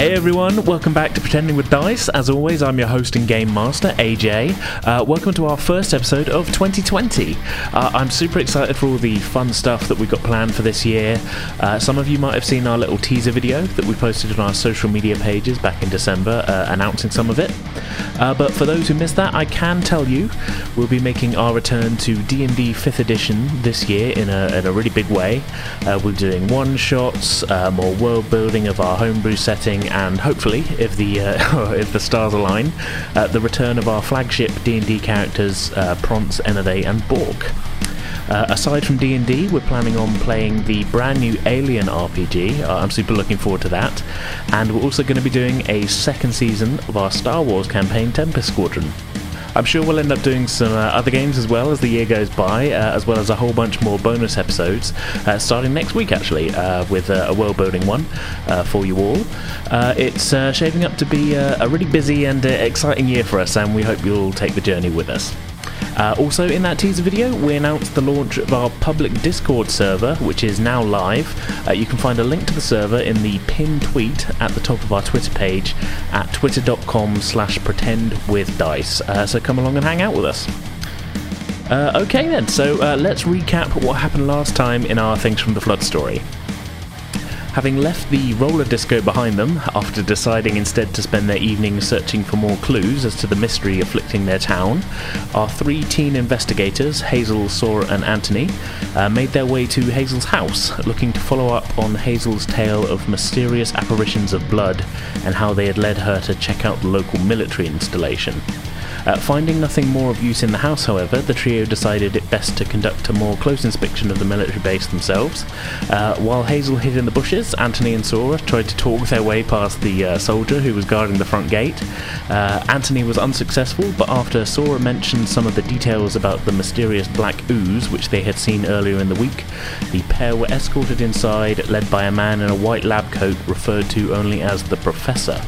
Hey everyone, welcome back to Pretending with Dice. As always, I'm your host and game master, AJ. Uh, welcome to our first episode of 2020. Uh, I'm super excited for all the fun stuff that we've got planned for this year. Uh, some of you might have seen our little teaser video that we posted on our social media pages back in December, uh, announcing some of it. Uh, but for those who missed that, I can tell you we'll be making our return to D&D 5th edition this year in a, in a really big way. Uh, we're doing one-shots, more world building of our homebrew setting, and hopefully, if the uh, if the stars align, uh, the return of our flagship D&D characters, uh, Prance, Enade, and Bork. Uh, aside from D&D, we're planning on playing the brand new Alien RPG. Uh, I'm super looking forward to that. And we're also going to be doing a second season of our Star Wars campaign, Tempest Squadron. I'm sure we'll end up doing some uh, other games as well as the year goes by, uh, as well as a whole bunch more bonus episodes, uh, starting next week actually, uh, with uh, a world building one uh, for you all. it's shaping up to be a really busy and exciting year for us, and we hope you'll take the journey with us. Uh, also, in that teaser video, we announced the launch of our public Discord server, which is now live. Uh, you can find a link to the server in the pinned tweet at the top of our Twitter page at twitter.com slash pretendwithdice. Uh, so come along and hang out with us. Uh, okay then, so uh, let's recap what happened last time in our Things from the Flood story. Having left the roller disco behind them, after deciding instead to spend their evening searching for more clues as to the mystery afflicting their town, our three teen investigators, Hazel, Sora, and Anthony, uh, made their way to Hazel's house, looking to follow up on Hazel's tale of mysterious apparitions of blood and how they had led her to check out the local military installation. Uh, finding nothing more of use in the house, however, the trio decided it best to conduct a more close inspection of the military base themselves. Uh, while Hazel hid in the bushes, Anthony and Sora tried to talk their way past the uh, soldier who was guarding the front gate. Uh, Anthony was unsuccessful, but after Sora mentioned some of the details about the mysterious black ooze which they had seen earlier in the week, the pair were escorted inside, led by a man in a white lab coat referred to only as the Professor.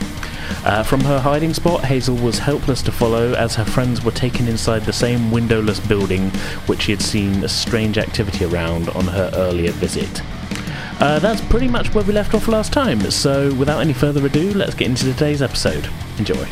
Uh, from her hiding spot, Hazel was helpless to follow as her friends were taken inside the same windowless building which she had seen a strange activity around on her earlier visit. Uh, that's pretty much where we left off last time, so without any further ado, let's get into today's episode. Enjoy.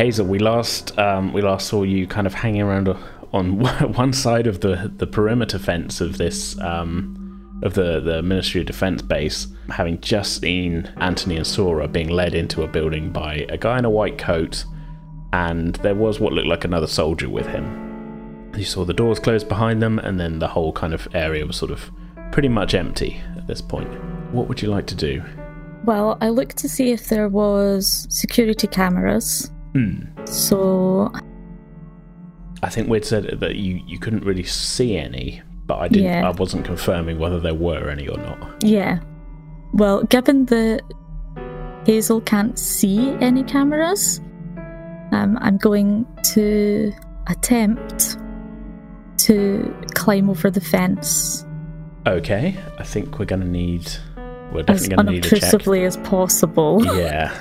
Hazel, we last um, we last saw you kind of hanging around on one side of the the perimeter fence of this um, of the the Ministry of Defense base, having just seen Anthony and Sora being led into a building by a guy in a white coat, and there was what looked like another soldier with him. You saw the doors close behind them, and then the whole kind of area was sort of pretty much empty at this point. What would you like to do? Well, I looked to see if there was security cameras Hmm. So I think we'd said that you, you couldn't really see any, but I didn't. Yeah. I wasn't confirming whether there were any or not. Yeah. Well, given that Hazel can't see any cameras, um, I'm going to attempt to climb over the fence. Okay, I think we're going to need we're definitely going to need a check. as possible. Yeah.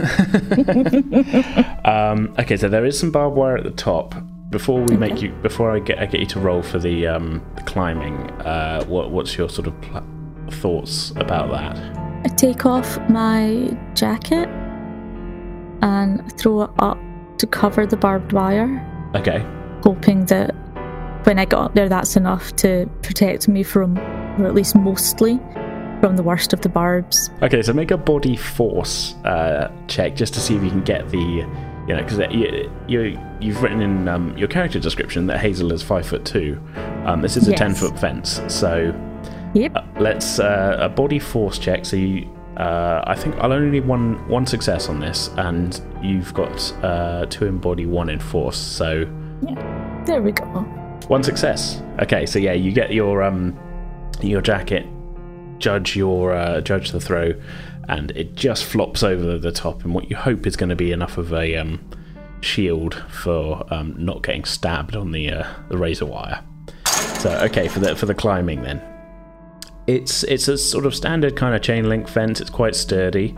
um, okay, so there is some barbed wire at the top. Before we okay. make you, before I get I get you to roll for the, um, the climbing, uh, what what's your sort of pl- thoughts about that? I take off my jacket and throw it up to cover the barbed wire. Okay. Hoping that when I got up there, that's enough to protect me from, or at least mostly, from the worst of the barbs. Okay, so make a body force uh, check just to see if you can get the You know, because you, you you've written in um, your character description that Hazel is five foot two. Um, this is a Yes. ten foot fence, so Yep. uh, let's uh, a body force check. So you, uh, I think I'll only need one one success on this, and you've got uh, two in body, one in force. So yeah, There we go. one success. Okay, so yeah, you get your um your jacket, judge your uh, judge the throw, and it just flops over the top And what you hope is going to be enough of a um, shield for um, not getting stabbed on the uh, the razor wire. So okay for the for the climbing then. It's it's a sort of standard kind of chain link fence. It's quite sturdy.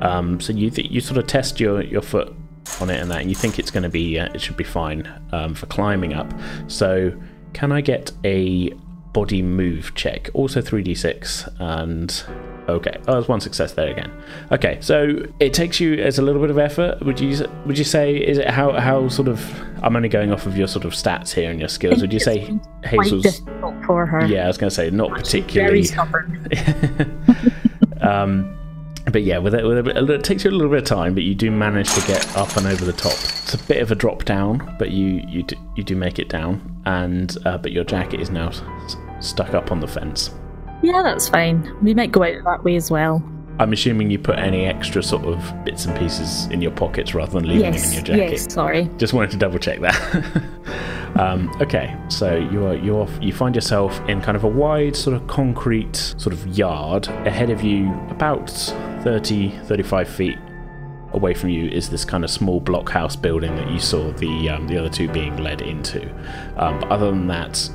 Um, so you th- you sort of test your your foot on it and that, and you think it's going to be uh, it should be fine um, for climbing up. So can I get a body move check? Also 3d6 and okay. Oh, there's one success there again. Okay, so it takes you as a little bit of effort. Would you would you say is it how how sort of I'm only going off of your sort of stats here and your skills. Would you say Hazel's for her. yeah, I was going to say not Very particularly stubborn. um, but yeah, with it, with a it takes you a little bit of time, but you do manage to get up and over the top. It's a bit of a drop down, but you you do, you do make it down, and uh, but your jacket is now stuck up on the fence. Yeah, that's fine. We might go out that way as well. I'm assuming you put any extra sort of bits and pieces in your pockets rather than leaving them in your jacket. Yes. Sorry. Just wanted to double check that. um, okay, so you are you are you find yourself in kind of a wide sort of concrete sort of yard. Ahead of you, about 30, 35 feet away from you, is this kind of small blockhouse building that you saw the um, the other two being led into. Um, but other than that.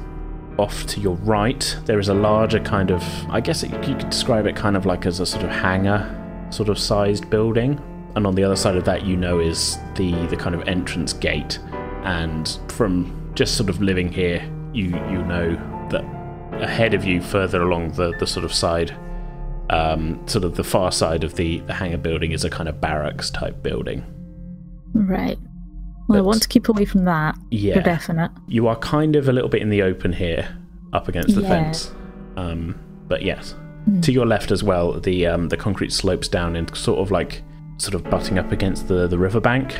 Off to your right, there is a larger kind of, I guess it, you could describe it kind of like as a sort of hangar sort of sized building. And on the other side of that you know is the the kind of entrance gate. And from just sort of living here you you know that ahead of you further along the the sort of side um, sort of the far side of the the hangar building is a kind of barracks type building. Right. Well, I want to keep away from that. yeah For definite. you are kind of a little bit in the open here up against the Yeah. fence um, but yes to your left as well the um, the concrete slopes down and sort of like sort of butting up against the the riverbank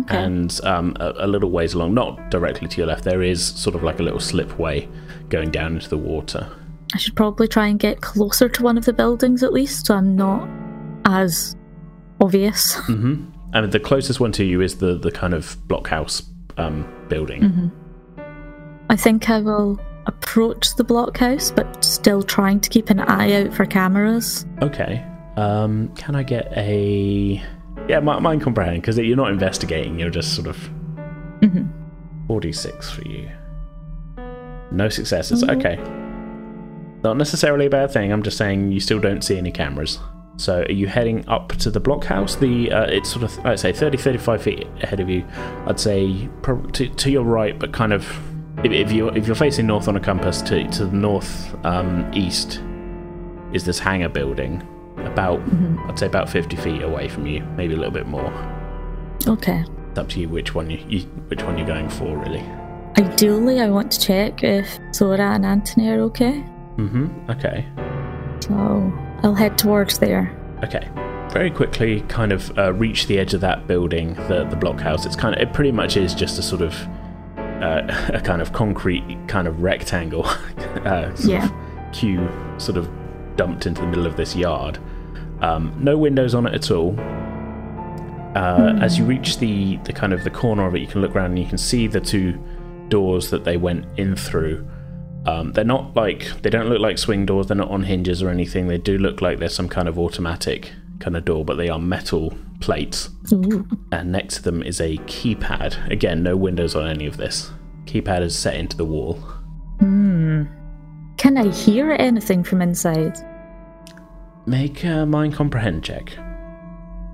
Okay. and um, a, a little ways along, not directly to your left, there is sort of like a little slipway going down into the water. I should probably try and get closer to one of the buildings at least, so I'm not as obvious. And the closest one to you is the the kind of blockhouse um, building. I think I will approach the blockhouse, but still trying to keep an eye out for cameras. Okay. Um, can I get a yeah mi- mind comprehend because you're not investigating, you're just sort of Mhm. forty six for you. No successes. Mhm. Okay. Not necessarily a bad thing. I'm just saying you still don't see any cameras. So are you heading up to the blockhouse? The uh, it's sort of I'd say 30, 35 feet ahead of you. I'd say to, to your right, but kind of if, if you if you're facing north on a compass to to the north um, east is this hangar building. About I'd say about 50 feet away from you, maybe a little bit more. Okay. It's up to you which one you, you which one you're going for, really. Ideally, I want to check if Sora and Anthony are okay. Mm-hmm. Okay. So I'll head towards there. Okay. Very quickly, kind of uh, reach the edge of that building, the the blockhouse. It's kind of it pretty much is just a sort of uh, a kind of concrete kind of rectangle, uh, sort Yeah. of cube, sort of dumped into the middle of this yard. Um, no windows on it at all. Uh, As you reach the the kind of the corner of it, you can look around and you can see the two doors that they went in through. Um, they're not like they don't look like swing doors. They're not on hinges or anything. They do look like there's some kind of automatic kind of door, but they are metal plates. Ooh. And next to them is a keypad. Again, no windows on any of this. Keypad is set into the wall. Hmm. Can I hear anything from inside? Make a mind comprehend check.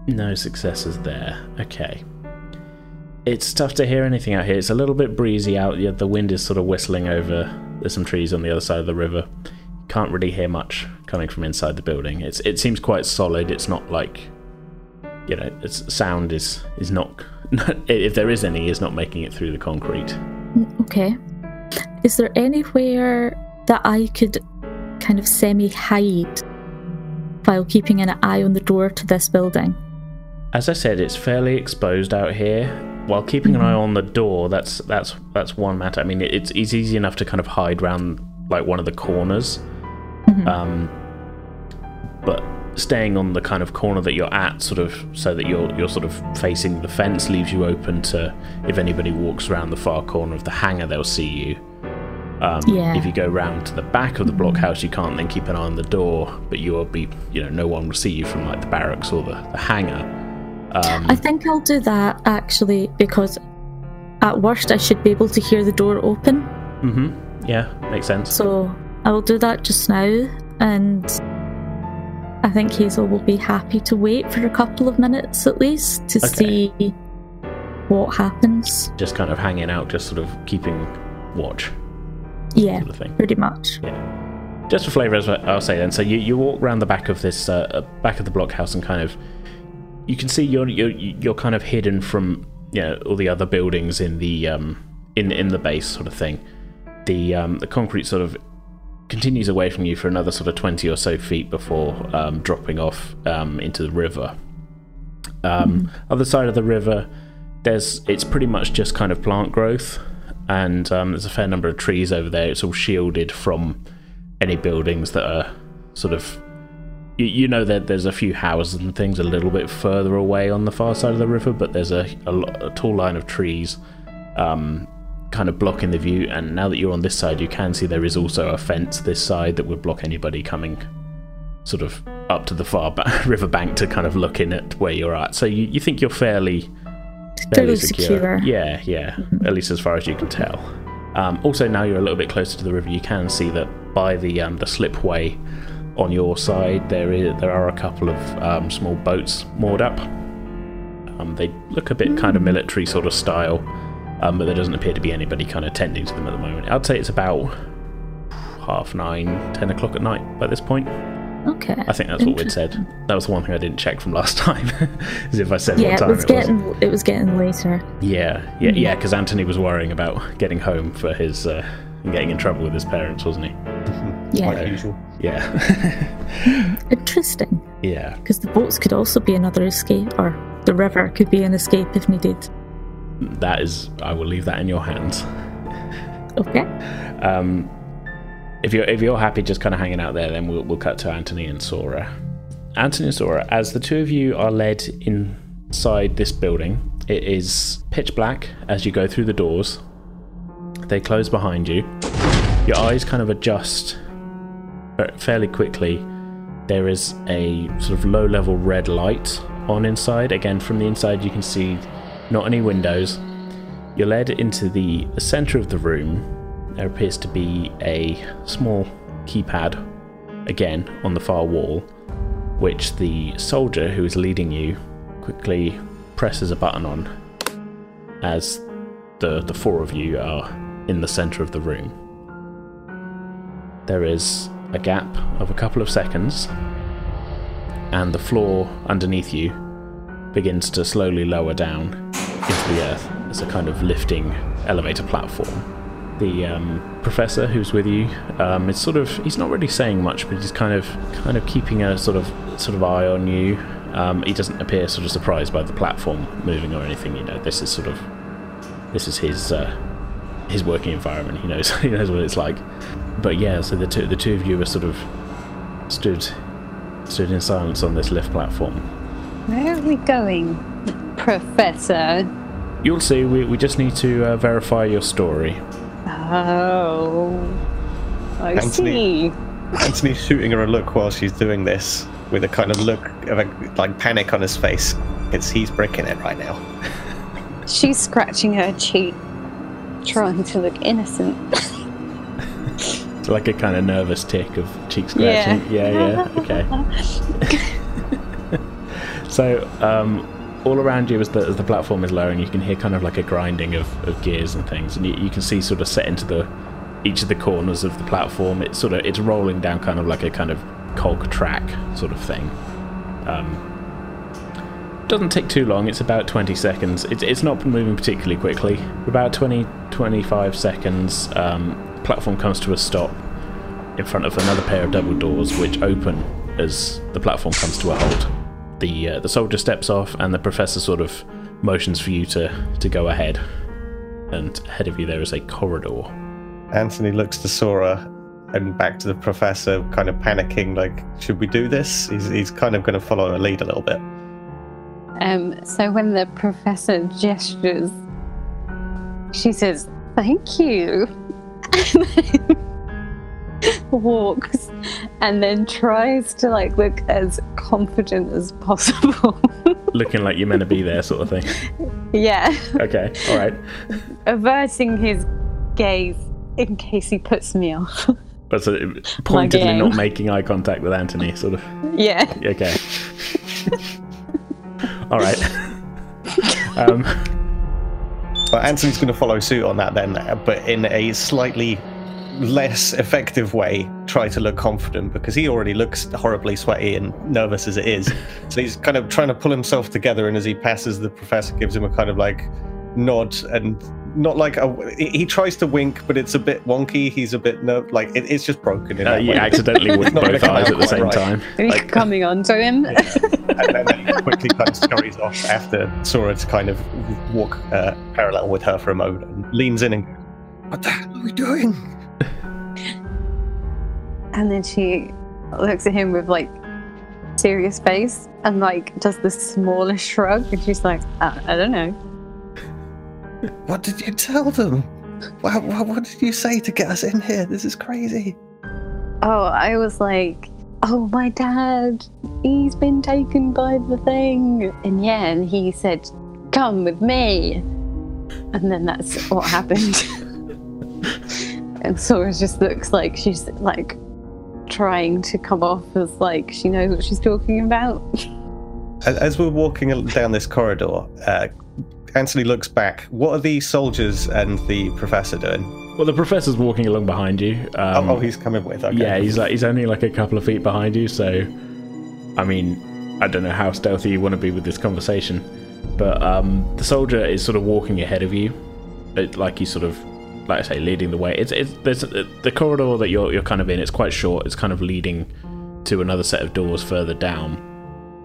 No successes there. Okay. It's tough to hear anything out here. It's a little bit breezy out. Yeah, the wind is sort of whistling over. There's some trees on the other side of the river. Can't really hear much coming from inside the building. It's it seems quite solid. It's not like you know, it's sound is is not if there is any is not making it through the concrete. Okay. Is there anywhere that I could kind of semi hide while keeping an eye on the door to this building? as I said, it's fairly exposed out here. While keeping an eye on the door, that's that's that's one matter. I mean, it's it's easy enough to kind of hide around like one of the corners, um, but staying on the kind of corner that you're at, sort of, so that you're you're sort of facing the fence, leaves you open to if anybody walks around the far corner of the hangar, they'll see you. Um, Yeah. If you go round to the back of the blockhouse, you can't then keep an eye on the door, but you will be, you know, no one will see you from like the barracks or the, the hangar. Um, I think I'll do that actually because at worst I should be able to hear the door open. hmm Yeah, makes sense. So I will do that just now and I think Hazel will be happy to wait for a couple of minutes at least to Okay. see what happens. Just kind of hanging out, just sort of keeping watch, Yeah, sort of thing. pretty much. Yeah. Just for flavour, as I'll say then. So you, you walk around the back of this, uh, uh, back of the blockhouse, and kind of, you can see you're you're, you're kind of hidden from you know all the other buildings in the um in in the base sort of thing. The um the concrete sort of continues away from you for another sort of twenty or so feet before um, dropping off um, into the river. Um, Other side of the river, there's it's pretty much just kind of plant growth, and um, there's a fair number of trees over there. It's all shielded from any buildings that are sort of you, you know that there's a few houses and things a little bit further away on the far side of the river, but there's a, a, a tall line of trees um, kind of blocking the view. And now that you're on this side, you can see there is also a fence this side that would block anybody coming sort of up to the far ba- river bank to kind of look in at where you're at. So you, you think you're fairly Fairly secure. Yeah, yeah. At least as far as you can tell. Um, also, now you're a little bit closer to the river. You can see that by the um, the slipway on your side, there is there are a couple of um, small boats moored up. Um, they look a bit kind of military sort of style, um, but there doesn't appear to be anybody kind of tending to them at the moment. I'd say it's about half nine, ten o'clock at night by this point. Okay. I think that's what we'd said. That was the one thing I didn't check from last time, as if I said Yeah, what it time was it was. getting it was getting later. Yeah, yeah, yeah. Because Anthony was worrying about getting home for his uh, and getting in trouble with his parents, wasn't he? Yeah. Like usual. Yeah, Interesting. yeah. Because the boats could also be another escape, or the river could be an escape if needed. That is, I will leave that in your hands. Okay. Um, if you're if you're happy just kind of hanging out there, then we'll we'll cut to Anthony and Sora. Anthony and Sora, as the two of you are led inside this building, it is pitch black as you go through the doors. They close behind you. Your eyes kind of adjust fa- fairly quickly. There is a sort of low level red light on inside. Again, from the inside, you can see not any windows. You're led into the, center of the room. There appears to be a small keypad, again, on the far wall, which the soldier who is leading you quickly presses a button on as the, the four of you are in the center of the room. There is a gap of a couple of seconds, and the floor underneath you begins to slowly lower down into the earth as a kind of lifting elevator platform. The um, professor who's with you um, is sort of he's not really saying much, but he's kind of kind of keeping a sort of sort of eye on you. Um, he doesn't appear sort of surprised by the platform moving or anything. You know, this is sort of this is his uh, his working environment. He knows he knows what it's like. But yeah, so the two the two of you are sort of stood stood in silence on this lift platform. Where are we going, Professor? You'll see. We, we just need to uh, verify your story. Oh, I Anthony. see. Anthony's shooting her a look while she's doing this, with a kind of look of a, like panic on his face. It's he's breaking it right now. She's scratching her cheek, trying to look innocent. It's like a kind of nervous tic of cheek scratching. Yeah, yeah. Okay. so, um, all around you as the, as the platform is lowering, you can hear kind of like a grinding of, of gears and things, and you, you can see sort of set into the each of the corners of the platform. It's sort of it's rolling down kind of like a kind of cog track sort of thing. Um, doesn't take too long. It's about 20 seconds. It's, it's not moving particularly quickly. About 20, 25 seconds, um, platform comes to a stop in front of another pair of double doors, which open as the platform comes to a halt. the uh, the soldier steps off, and the professor sort of motions for you to to go ahead. And ahead of you there is a corridor. Anthony looks to Sora and back to the professor, kind of panicking, like, should we do this? He's, he's kind of going to follow a lead a little bit. Um, so when the professor gestures, she says, Thank you. Walks and then tries to like look as confident as possible. Looking like you're meant to be there, sort of thing. yeah. Okay, all right. Averting his gaze in case he puts me off. But so pointedly not making eye contact with Anthony, sort of. yeah. Okay. all right. um, But Anthony's going to follow suit on that then, uh, but in a slightly less effective way, try to look confident because he already looks horribly sweaty and nervous as it is. so he's kind of trying to pull himself together, and as he passes, the professor gives him a kind of like nod and not like a. He he tries to wink, but it's a bit wonky. He's a bit ner- like it, it's just broken. In uh, that you way. accidentally wink both eyes at the same right. time. He's Like, coming on to him. and then, then he quickly kind of scurries off after Sora to kind of walk uh, parallel with her for a moment and leans in and goes, What the hell are we doing? And then she looks at him with like serious face and like does the smallest shrug and she's like, uh, I don't know. What did you tell them? What, what, what did you say to get us in here? This is crazy. Oh, I was like, oh, my dad, he's been taken by the thing. And yeah, and he said, come with me. And then that's what happened. and Sora just looks like she's like trying to come off as like she knows what she's talking about. As, we're walking down this corridor, uh, Anthony looks back. What are the soldiers and the professor doing? Well, the professor's walking along behind you. Um, oh, oh, he's coming with. Okay. Yeah, he's like he's only like a couple of feet behind you, so I mean, I don't know how stealthy you want to be with this conversation, but um, the soldier is sort of walking ahead of you, it, like he's sort of, like I say, leading the way. It's it's there's the corridor that you're you're kind of in. It's quite short. It's kind of leading to another set of doors further down.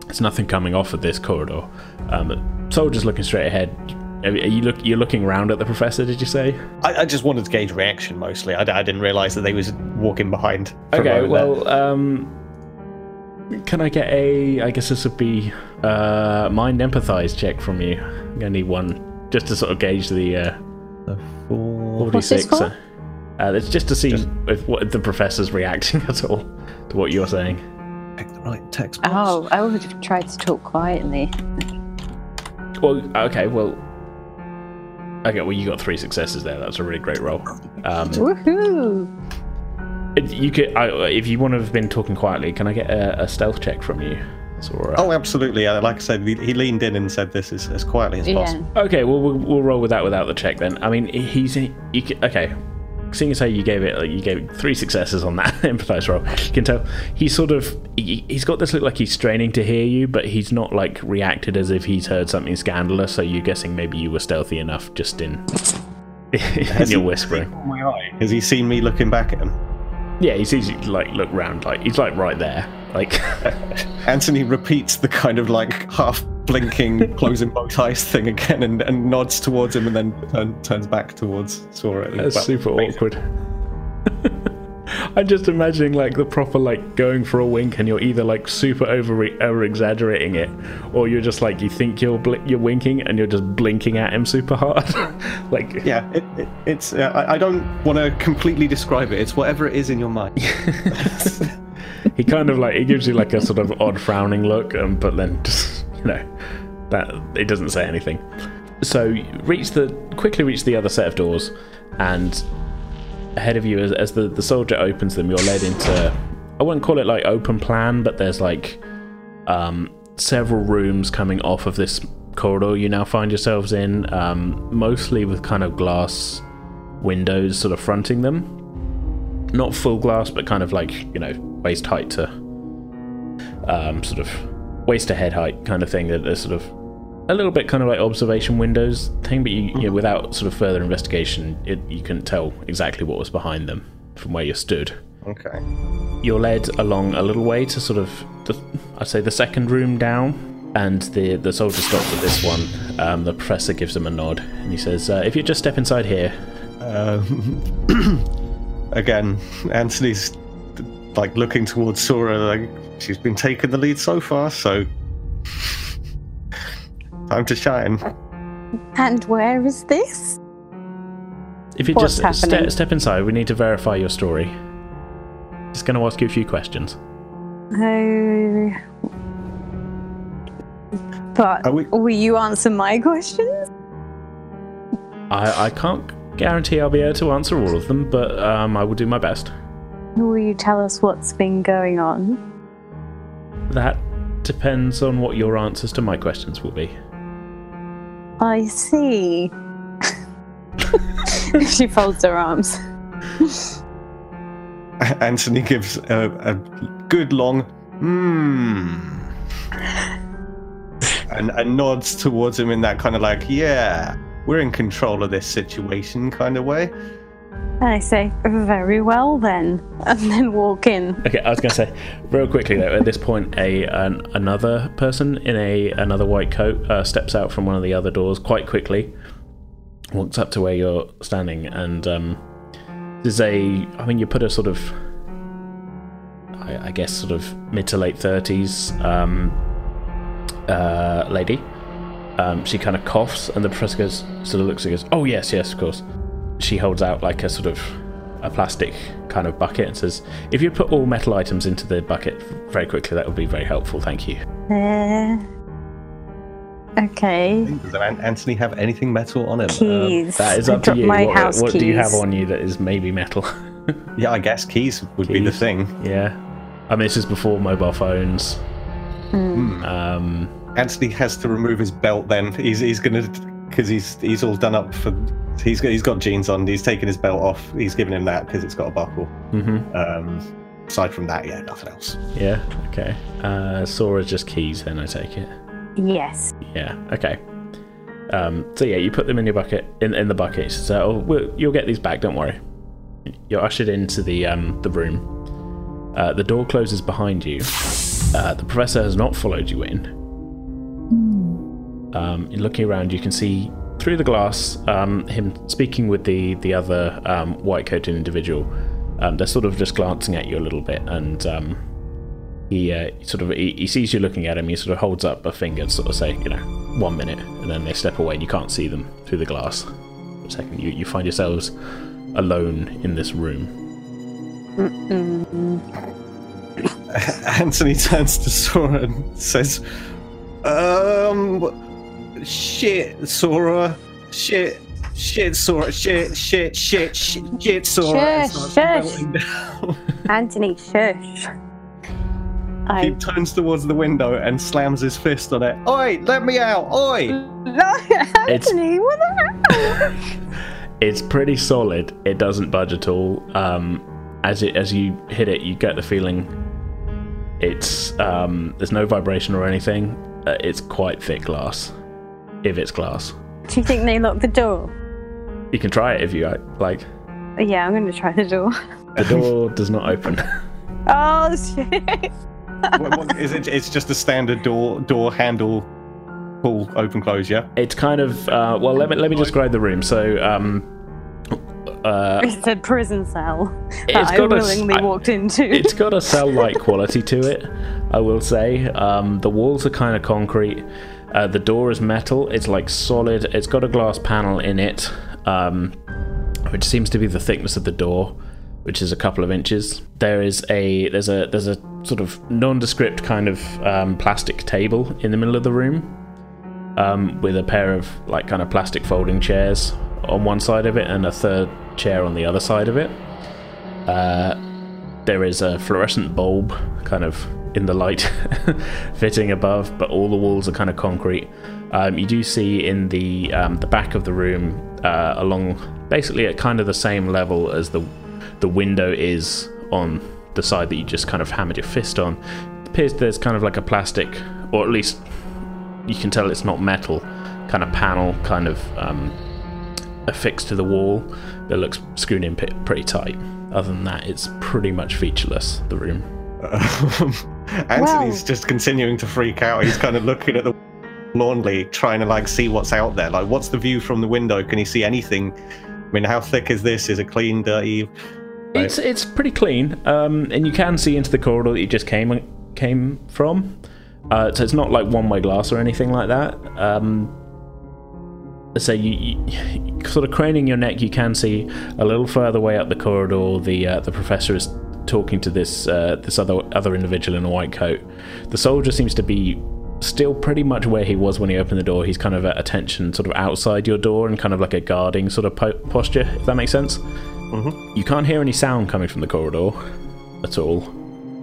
There's nothing coming off of this corridor. Um, soldier's looking straight ahead. Are you look you're looking around at the professor? Did you say? I, I just wanted to gauge reaction mostly. I, I didn't realize that they was walking behind. Okay, well, um, can I get a? I guess this would be uh, mind empathize check from you. I'm gonna need one just to sort of gauge the uh, The four- What's this 46. Uh, it's just to see Just- if what if the professor's reacting at all to what you're saying. Pick the right text. box. Oh, I would have tried to talk quietly. Well, okay, well, okay, well, you got three successes there. That's a really great roll. Um, Woohoo! you could, I, if you want to have been talking quietly, can I get a, a stealth check from you? It's all right. Oh, absolutely. Uh, like I said, he, he leaned in and said this as, as quietly as Yeah. possible. Okay, well, we'll we'll roll with that without the check then. I mean, he's you can, okay. Seeing as how you gave it, like, you gave three successes on that empathize roll, you can tell he's sort of he, he's got this look like he's straining to hear you, but he's not like reacted as if he's heard something scandalous. So you're guessing maybe you were stealthy enough just in in your whispering. My eye. Has he seen me looking back at him? Yeah, he sees you like look round, like he's like right there, like Anthony repeats the kind of like half blinking, closing both eyes thing again and, and nods towards him and then turn, turns back towards Sora. That's Well, super awkward. I'm just imagining like the proper like going for a wink, and you're either like super over over exaggerating it, or you're just like you think you're bl- you're winking and you're just blinking at him super hard. like Yeah, it, it, it's. Uh, I, I don't want to completely describe it. It's whatever it is in your mind. he kind of like he gives you like a sort of odd frowning look, um, but then just you know that it doesn't say anything. So reach the quickly reach the other set of doors, and ahead of you as, as the the soldier opens them, you're led into I wouldn't call it like open plan, but there's like um, several rooms coming off of this corridor you now find yourselves in, um, mostly with kind of glass windows sort of fronting them not full glass, but kind of like you know waist height to um, sort of waist to head height kind of thing. That there's sort of a little bit kind of like observation windows thing, but you, know, without sort of further investigation, it, you couldn't tell exactly what was behind them from where you stood. Okay. You're led along a little way to sort of the, I'd say the second room down. And the the soldier stops at this one. Um, the professor gives him a nod, and he says, uh, "If you just step inside here." Um, again, Anthony's like looking towards Sora, like she's been taking the lead so far, so time to shine. And where is this? If you What's just ste- happening? step inside, we need to verify your story. Just going to ask you a few questions. Oh. But we- will you answer my questions? I, I can't guarantee I'll be able to answer all of them, but um, I will do my best. Will you tell us what's been going on? That depends on what your answers to my questions will be. I see. she folds her arms. Anthony gives a, a good long hmm and, and nods towards him in that kind of like, yeah, we're in control of this situation kind of way. And I say, very well then. And then walk in. Okay, I was going to say real quickly though. At this point, a an, another person in a another white coat uh, steps out from one of the other doors quite quickly, walks up to where you're standing, and um, there's a. I mean, you put a sort of, I, I guess, sort of mid to late thirties um, uh, lady. Um, she kind of coughs, and the professor goes, sort of looks and goes, "Oh yes, yes, of course." She holds out like a sort of a plastic kind of bucket and says, "If you put all metal items into the bucket very quickly, that would be very helpful. Thank you." Uh, okay. Does Anthony have anything metal on him? Um, Keys. That is up to you. My What, house what keys. do you have on you that is maybe metal? yeah, I guess keys would be the thing. yeah. I mean, this is before mobile phones. Hmm. Um, Anthony has to remove his belt. Then he's he's gonna because he's he's all done up for. He's got he's got jeans on. He's taken his belt off. He's giving him that because it's got a buckle. hmm Um, aside from that, yeah, nothing else. Yeah. Okay. Uh, Sora's just keys. Then I take it. Yes. Yeah. Okay. Um, so yeah, you put them in your bucket in, in the bucket. So oh, we'll, you'll get these back. Don't worry. You're ushered into the um, the room. Uh, the door closes behind you. Uh, the professor has not followed you in. Um, in looking around, you can see through the glass um, him speaking with the the other um, white coated individual. Um, they're sort of just glancing at you a little bit, and um, he uh, sort of he, he sees you looking at him. He sort of holds up a finger, sort of saying, you know, one minute, and then they step away, and you can't see them through the glass. For a second, you you find yourselves alone in this room. Anthony turns to Sora and says, "Um, shit, Sora, shit." Shit, Sora, shit, shit, shit, shit, shit, Sora. and Shush, shush. Anthony, shush. He turns towards the window and slams his fist on it. Oi, let me out! Oi! No, Anthony, what the hell? It's pretty solid. It doesn't budge at all. Um, as it as you hit it, you get the feeling it's um, there's no vibration or anything. Uh, it's quite thick glass, if it's glass. Do you think they locked the door? You can try it if you like. Yeah, I'm going to try the door. The door does not open. Oh, shit. what, what, is it? It's just a standard door door handle, pull, open, close. Yeah. It's kind of uh, well. Let me let me describe the room. So um, uh, It's a prison cell that It's I got a s- willingly I- walked into. it's got a cell-like quality to it. I will say. Um, the walls are kind of concrete. Uh, the door is metal. It's like solid. It's got a glass panel in it, um, which seems to be the thickness of the door, which is a couple of inches. There is a there's a there's a sort of nondescript kind of um, plastic table in the middle of the room, um, with a pair of like kind of plastic folding chairs on one side of it and a third chair on the other side of it. Uh, there is a fluorescent bulb kind of in the light fitting above, but all the walls are kind of concrete. Um, you do see in the um, the back of the room, uh, along basically at kind of the same level as the the window is on the side that you just kind of hammered your fist on. It appears there's kind of like a plastic, or at least you can tell it's not metal, kind of panel, kind of um, affixed to the wall that looks screwed in pretty tight. Other than that, it's pretty much featureless. The room. Anthony's just continuing to freak out. He's kind of looking at the lawnly, trying to like see what's out there. Like, what's the view from the window? Can he see anything? I mean, how thick is this? Is it clean, dirty? It's it's pretty clean, um, and you can see into the corridor that you just came came from. Uh, so it's not like one way glass or anything like that. Um, so you, you, sort of craning your neck, you can see a little further way up the corridor. The uh, the professor is talking to this uh, this other other individual in a white coat. The soldier seems to be still pretty much where he was when he opened the door. He's kind of at attention, sort of outside your door, and kind of like a guarding sort of po- posture. If that makes sense. Mm-hmm. You can't hear any sound coming from the corridor at all.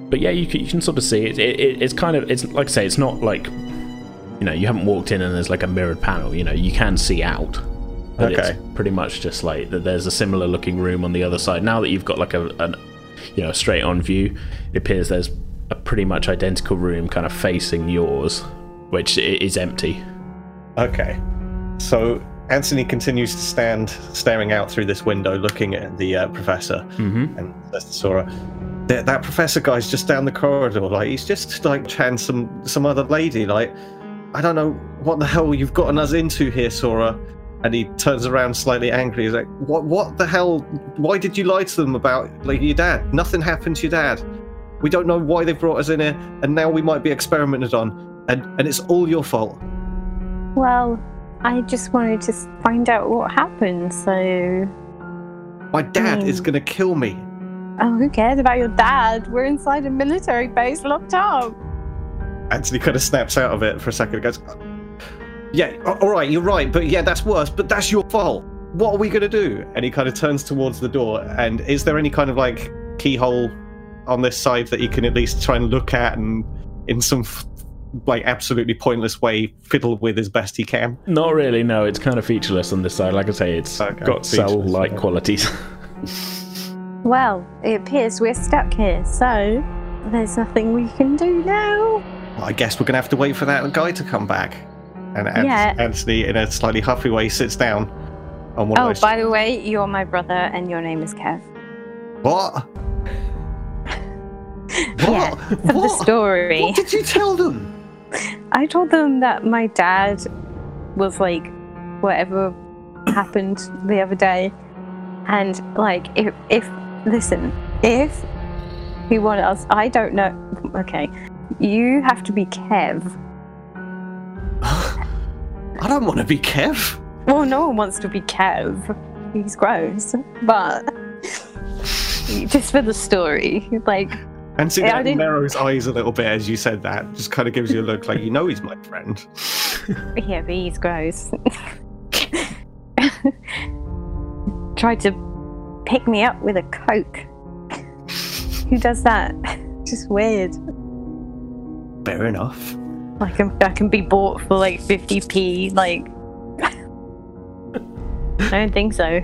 But yeah, you can, you can sort of see it. It, it. It's kind of it's like I say, it's not like you know you haven't walked in and there's like a mirrored panel. You know you can see out. But Okay. it's pretty much just like that. There's a similar looking room on the other side. Now that you've got like a an, you know straight on view, it appears there's a pretty much identical room kind of facing yours, which is empty. Okay. So Anthony continues to stand staring out through this window, looking at the uh, professor, Mm-hmm. and says to Sora, that, that professor guy's just down the corridor. Like he's just like chatting some some other lady. Like I don't know what the hell you've gotten us into here, Sora. And he turns around slightly angry. He's like, "What? What the hell? Why did you lie to them about like your dad? Nothing happened to your dad. We don't know why they brought us in here, and now we might be experimented on, and and it's all your fault." Well, I just wanted to find out what happened, so. My dad is Hmm. gonna kill me. Oh, who cares about your dad? We're inside a military base locked up. Anthony kind of snaps out of it for a second and goes, Yeah, all right, you're right, but yeah, that's worse, but that's your fault. What are we gonna do? And he kind of turns towards the door. And is there any kind of like keyhole on this side that he can at least try and look at and in some f- like absolutely pointless way fiddle with as best he can? Not really. No, it's kind of featureless on this side. Like I say, it's Okay, got cell-like yeah. qualities. Well, it appears we're stuck here, so there's nothing we can do now. Well, I guess we're gonna have to wait for that guy to come back. And An- Yeah. Anthony, in a slightly huffy way, sits down on one Oh, of those. by the way, you're my brother and your name is Kev. What? Yeah, What? For the What? story. What did you tell them? I told them that my dad was like whatever happened the other day, and like if if listen if he wanted us, I don't know. Okay, you have to be Kev. I don't want to be Kev. Well, no one wants to be Kev. He's gross, but just for the story, like And see, that didn't- narrows eyes a little bit as you said that. Just kind of gives you a look like you know he's my friend. Yeah, but he's gross. Tried to pick me up with a coke. Who does that? Just weird. Fair enough. Like I I can be bought for like 50p. Like, I don't think so.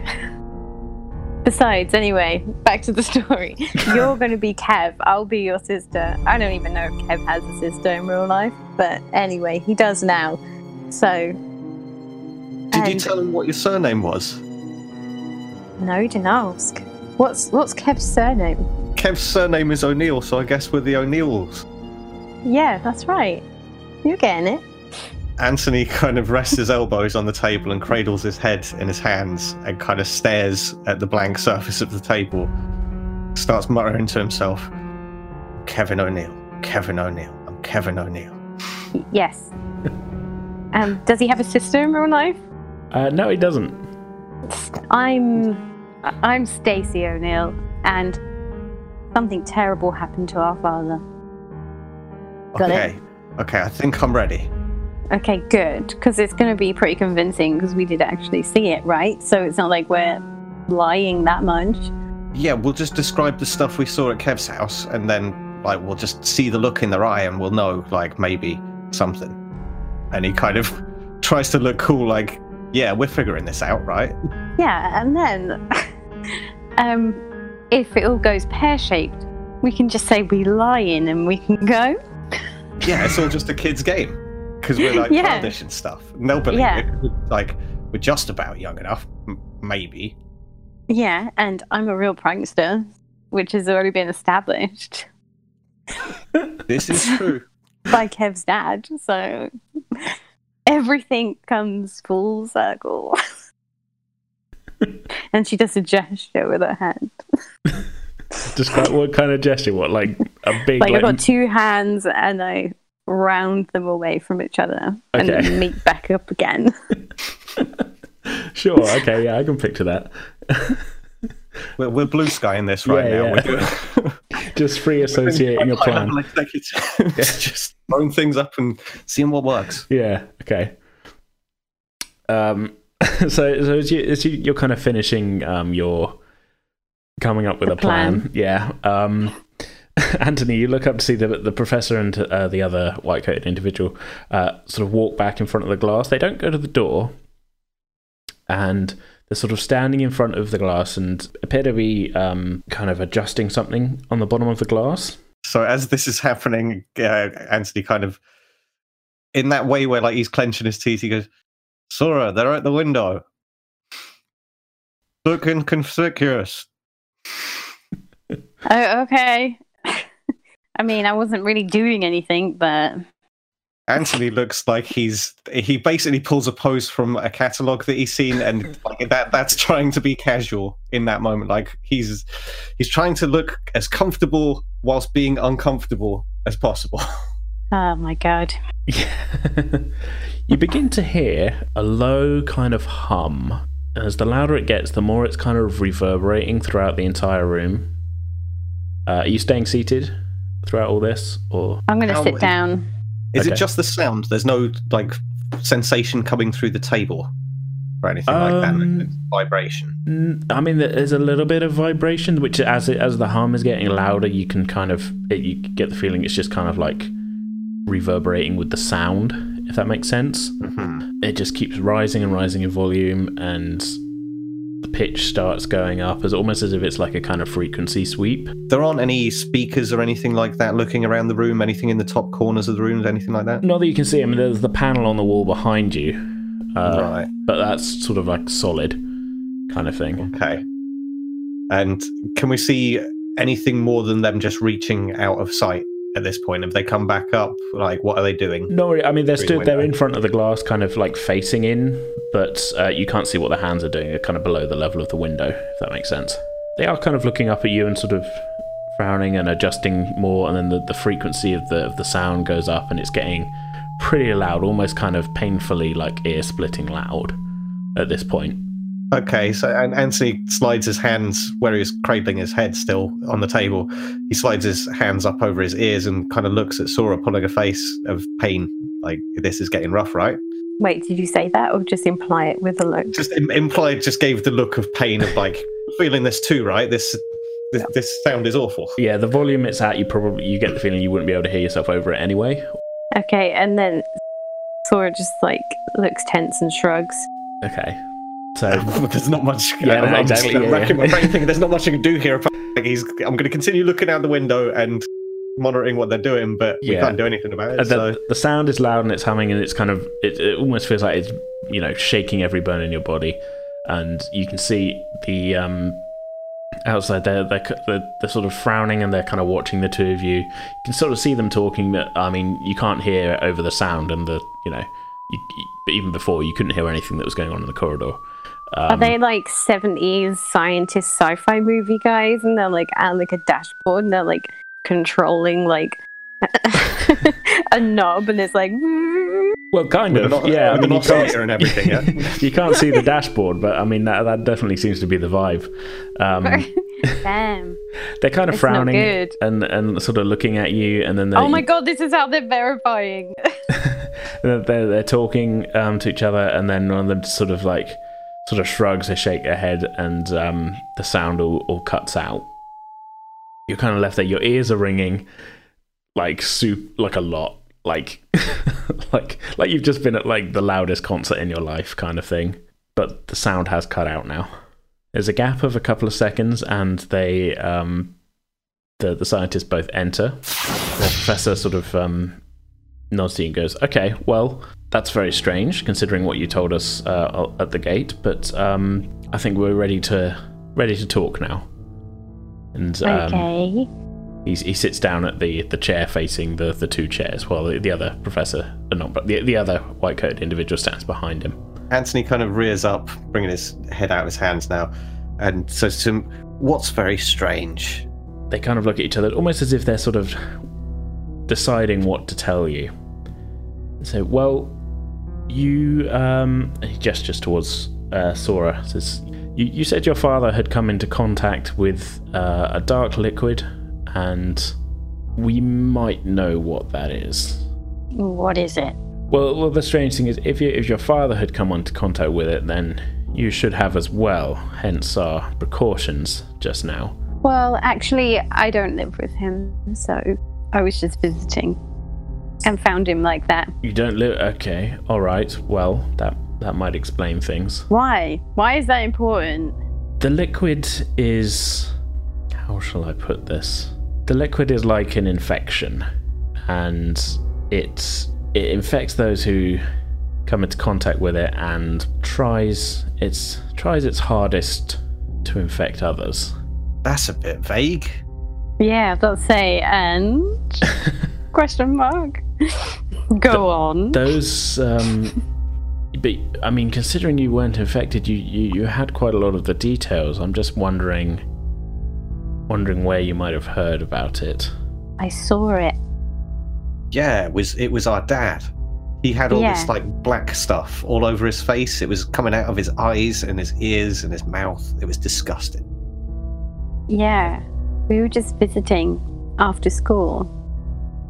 Besides, anyway, back to the story. You're going to be Kev. I'll be your sister. I don't even know if Kev has a sister in real life, but anyway, he does now. So, Did you tell him what your surname was? No, you didn't ask. What's what's Kev's surname? Kev's surname is O'Neill, so I guess we're the O'Neills. Yeah, that's right. You're getting it. Anthony kind of rests his elbows on the table and cradles his head in his hands and kind of stares at the blank surface of the table. Starts muttering to himself, Kevin O'Neill, Kevin O'Neill, I'm Kevin O'Neill. Yes. Um, does he have a sister in real life? uh, no, he doesn't. I'm I- I'm Stacy O'Neill, and something terrible happened to our father. Got it? Okay, I think I'm ready. Okay, good, because it's going to be pretty convincing because we did actually see it, right? So it's not like we're lying that much. Yeah, we'll just describe the stuff we saw at Kev's house, and then like we'll just see the look in their eye, and we'll know like maybe something. And he kind of tries to look cool, like, yeah, we're figuring this out, right? Yeah, and then um, if it all goes pear shaped, we can just say we lie in and we can go. Yeah, it's all just a kid's game because we're like Yeah. childish and stuff. And they'll believe Yeah. it. Like we're just about young enough, m- maybe. Yeah, and I'm a real prankster, which has already been established. This is true. by Kev's dad. So everything comes full circle. and she does a gesture with her hand. Describe what kind of gesture? What like a big Like, like, I've got two hands and I round them away from each other and then meet back up again. Sure. Okay. Yeah, I can picture that. We're, we're blue sky in this right Yeah, now. yeah. We're doing- Just free associating a plan. High-level yeah, just throwing things up and seeing what works. Yeah. Okay. Um. So, so as you, as you, you're kind of finishing um your coming up with The a plan. plan. Yeah. Um. Anthony, you look up to see the the professor and uh, the other white coated individual uh, sort of walk back in front of the glass. They don't go to the door, and they're sort of standing in front of the glass and appear to be um, kind of adjusting something on the bottom of the glass. So as this is happening, uh, Anthony kind of in that way where like he's clenching his teeth, he goes, "Sora, they're at the window, looking conspicuous." Oh, okay. I mean, I wasn't really doing anything, but Anthony looks like he's he basically pulls a pose from a catalog that he's seen, and like that that's trying to be casual in that moment. Like he's he's trying to look as comfortable whilst being uncomfortable as possible. oh my god. you begin to hear a low kind of hum. As the louder it gets, the more it's kind of reverberating throughout the entire room. Uh, are you staying seated throughout all this, or I'm going to How- sit down. Is Okay. it just the sound? There's no like sensation coming through the table or anything like that. Um, It's vibration. I mean, there's a little bit of vibration, which as it, as the hum is getting louder, you can kind of it, you get the feeling it's just kind of like reverberating with the sound, if that makes sense. Mhm. It just keeps rising and rising in volume, and the pitch starts going up, as almost as if it's like a kind of frequency sweep. There aren't any speakers or anything like that looking around the room. Anything in the top corners of the rooms, anything like that. Not that you can see. I mean, there's the panel on the wall behind you, uh, right. but that's sort of like solid kind of thing. Okay. And can we see anything more than them just reaching out of sight at this point? If they come back up, like what are they doing? No, I mean they're Through stood the there in front of the glass, kind of like facing in, but uh, you can't see what their hands are doing. They're kind of below the level of the window, if that makes sense. They are kind of looking up at you and sort of frowning and adjusting more, and then the, the frequency of the of the sound goes up, and it's getting pretty loud, almost kind of painfully like ear splitting loud at this point. Okay, so and Anthony slides his hands where he's cradling his head still on the table. He slides his hands up over his ears and kind of looks at Sora, pulling a face of pain. Like this is getting rough, right? Wait, did you say that or just imply it with a look? Just im- implied, just gave the look of pain of like feeling this too, right? This this, this sound is awful. Yeah, the volume it's at, you probably you get the feeling you wouldn't be able to hear yourself over it anyway. Okay, and then Sora just like looks tense and shrugs. Okay, so there's not much. Yeah, I'm, no, I'm just exactly, yeah, racking yeah. my brain thinking there's not much I can do here. Like he's, I'm going to continue looking out the window and monitoring what they're doing, but we can't do anything about it. Uh, so the, the sound is loud and it's humming and it's kind of it, it almost feels like it's you know shaking every bone in your body and you can see the um outside they're, they're they're they're sort of frowning and they're kind of watching the two of you you can sort of see them talking but i mean you can't hear over the sound and the you know you, you, but even before you couldn't hear anything that was going on in the corridor Are um, they like 70s scientist sci fi movie guys? And they're like at like a dashboard and they're like controlling like a knob and it's like. well kind of an, yeah i mean you can't, oscillator and everything. Yeah. you can't see the dashboard but i mean that, that definitely seems to be the vibe um, Damn. they're kind of It's frowning and and sort of looking at you and then Oh my god, this is how they're verifying. they're, they're talking um, to each other and then one of them sort of like sort of shrugs or shake their head and um, the sound all, all cuts out. You're kind of left there. Your ears are ringing like soup like a lot like like like you've just been at like the loudest concert in your life kind of thing. But the sound has cut out now. There's a gap of a couple of seconds and they um the the scientists both enter. The professor sort of um nods and goes okay well that's very strange considering what you told us uh, at the gate but um i think we're ready to ready to talk now and um, okay. He's, he sits down at the the chair facing the the two chairs, while the, the other professor, uh, not but the the other white coated individual stands behind him. Anthony kind of rears up, bringing his head out of his hands now, and says to him, "What's very strange?" They kind of look at each other, almost as if they're sort of deciding what to tell you. So, well, you um, he gestures towards uh, Sora. Says, you, "You said your father had come into contact with uh, a dark liquid, and we might know what that is." What is it? Well, well, the strange thing is, if you, if your father had come into contact with it, then you should have as well. Hence our precautions just now. Well, actually, I don't live with him, so I was just visiting and found him like that. You don't live. Okay, all right. Well, that that might explain things. Why? Why is that important? The liquid is. How shall I put this? The liquid is like an infection, and it it infects those who come into contact with it and tries its tries its hardest to infect others. That's a bit vague. Yeah, let's say and question mark. Go on. Those, um, but I mean, considering you weren't infected, you, you you had quite a lot of the details. I'm just wondering, wondering where you might have heard about it. I saw it. Yeah, it was it was our dad. He had all this like black stuff all over his face. It was coming out of his eyes and his ears and his mouth. It was disgusting. Yeah. We were just visiting after school.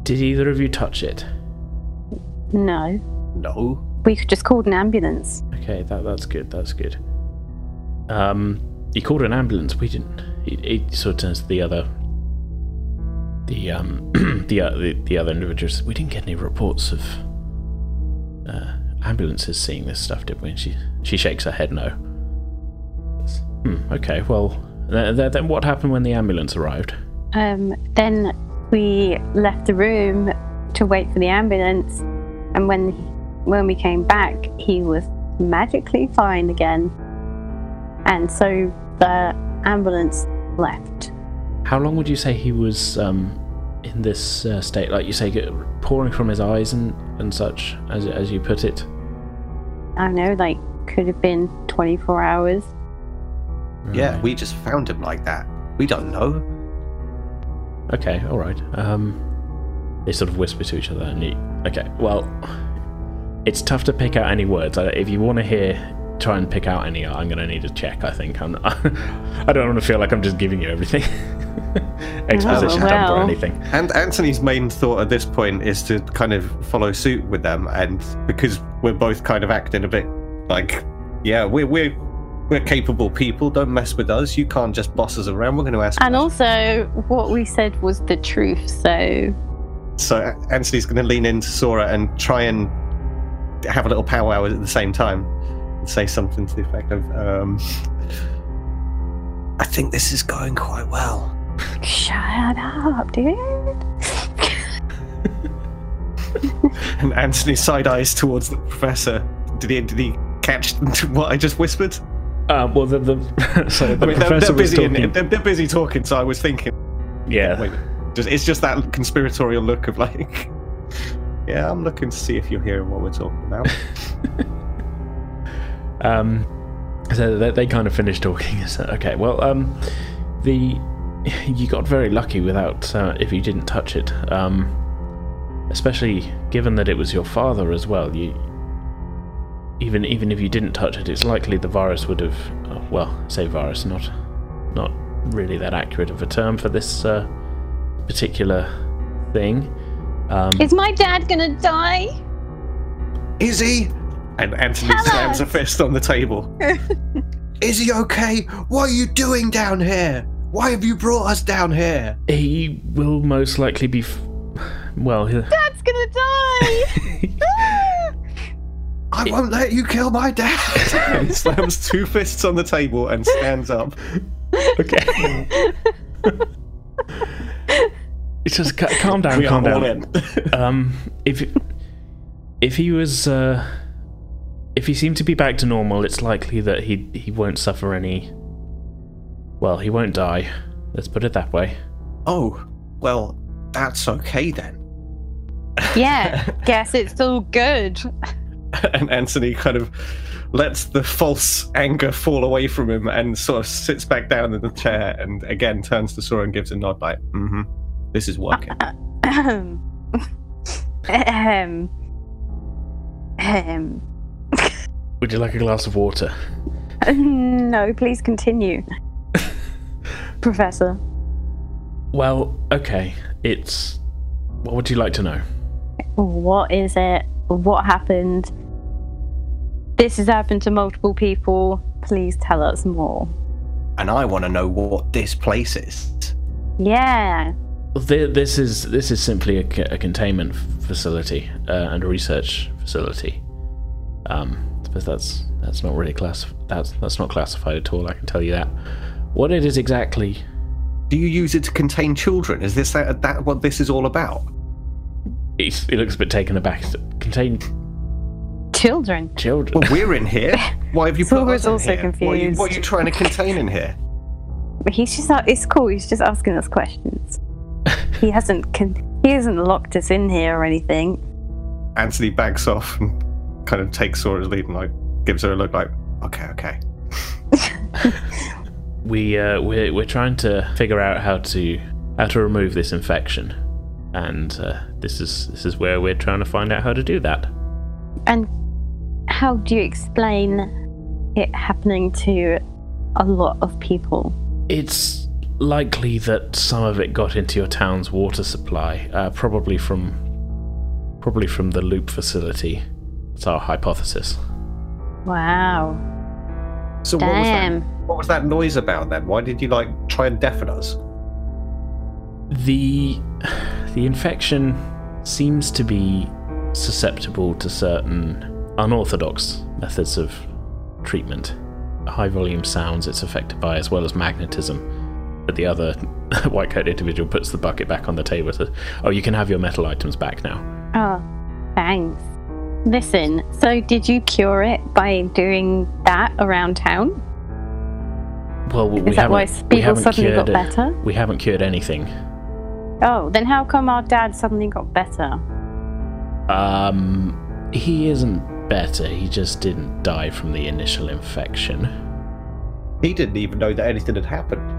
Did either of you touch it? No. No. We just called an ambulance. Okay, that that's good. That's good. Um, you called an ambulance. We didn't. He, he sort of turns to the other, the um, the, uh, the the other individuals. We didn't get any reports of uh, ambulances seeing this stuff, did we? And she she shakes her head no. Hmm. Okay. Well, th- th- then what happened when the ambulance arrived? Um, then we left the room to wait for the ambulance, and when when we came back, he was magically fine again, and so the ambulance left. How long would you say he was um, in this uh, state? Like you say, pouring from his eyes and, and such, as as you put it. I don't know, like could have been 24 hours. Yeah, we just found him like that. We don't know. Okay, all right. Um, they sort of whisper to each other, and you, okay. Well, it's tough to pick out any words. If you want to hear, try and pick out any. I'm going to need a check. I think. I'm. I don't want to feel like I'm just giving you everything. Exposition dump or anything. And Anthony's main thought at this point is to kind of follow suit with them, and because we're both kind of acting a bit like, yeah, we're we're we're capable people. Don't mess with us. You can't just boss us around. We're going to ask. And questions." also, what we said was the truth, so So Anthony's going to lean into Sora and try and have a little powwow at the same time and say something to the effect of, um, "I think this is going quite well." shut up, dude. And Anthony side eyes towards the professor. Did he? Did he catch what I just whispered? Uh, well, the, the so the I mean, they're, professor they're busy. talking. In, they're, they're busy talking. So I was thinking, yeah, wait, just, it's just that conspiratorial look of like, yeah, I'm looking to see if you're hearing what we're talking about. Um, so they, they kind of finished talking. So, okay, well, um, the you got very lucky without uh, if you didn't touch it. Um, especially given that it was your father as well. You even even if you didn't touch it, it's likely the virus would have. Uh, well, say virus, not not really that accurate of a term for this uh, particular thing. Um, Is my dad gonna die? Is he? And Anthony Tell slams a us. fist on the table. Is he okay? What are you doing down here? Why have you brought us down here? he will most likely be. F- well, he- Dad's gonna die! I won't let you kill my dad. and he slams two fists on the table and stands up. okay. it's just ca- calm down, we calm are all down. in. Um, if if he was, uh, if he seemed to be back to normal, it's likely that he he won't suffer any. Well, he won't die. Let's put it that way. oh, Well, that's okay then. Yeah, guess it's all good. and Anthony kind of lets the false anger fall away from him and sort of sits back down in the chair and again turns to Sora and gives a nod like, mm-hmm, this is working. Ahem. Ahem. Ahem. Would you like a glass of water? No, please continue. Professor. Well, okay. It's. What would you like to know? What is it? What happened? This has happened to multiple people. Please tell us more. and I want to know what this place is. Yeah. This is this is simply a containment facility uh, and a research facility. Um, but that's that's not really class. That's that's not classified at all. I can tell you that. What it is exactly? Do you use it to contain children? Is this that, that what this is all about? He's, he looks a bit taken aback. Contain Children. children. Well, we're in here. Why have you put Sora's us in also here? What are, you, confused. what are you trying to contain in here? He's just not, it's cool. He's just asking us questions. he hasn't con- he hasn't locked us in here or anything. Anthony backs off and kind of takes Sora's lead and like gives her a look like, okay, okay. we uh, we're we're trying to figure out how to how to remove this infection, and uh, this is this is where we're trying to find out how to do that. And how do you explain it happening to a lot of people? It's likely that some of it got into your town's water supply, uh, probably from probably from the loop facility. It's our hypothesis. Wow. So what was that? Damn. What was that noise about then? Why did you like try and deafen us? The the infection seems to be susceptible to certain unorthodox methods of treatment. High volume sounds it's affected by, as well as magnetism. But the other white coat individual puts the bucket back on the table and says, Oh, you can have your metal items back now. Oh, thanks. Listen, so did you cure it by doing that around town? Well, we Is that why people suddenly cured got better? We haven't cured anything. Oh, then how come our dad suddenly got better? Um, he isn't better. He just didn't die from the initial infection. He didn't even know that anything had happened.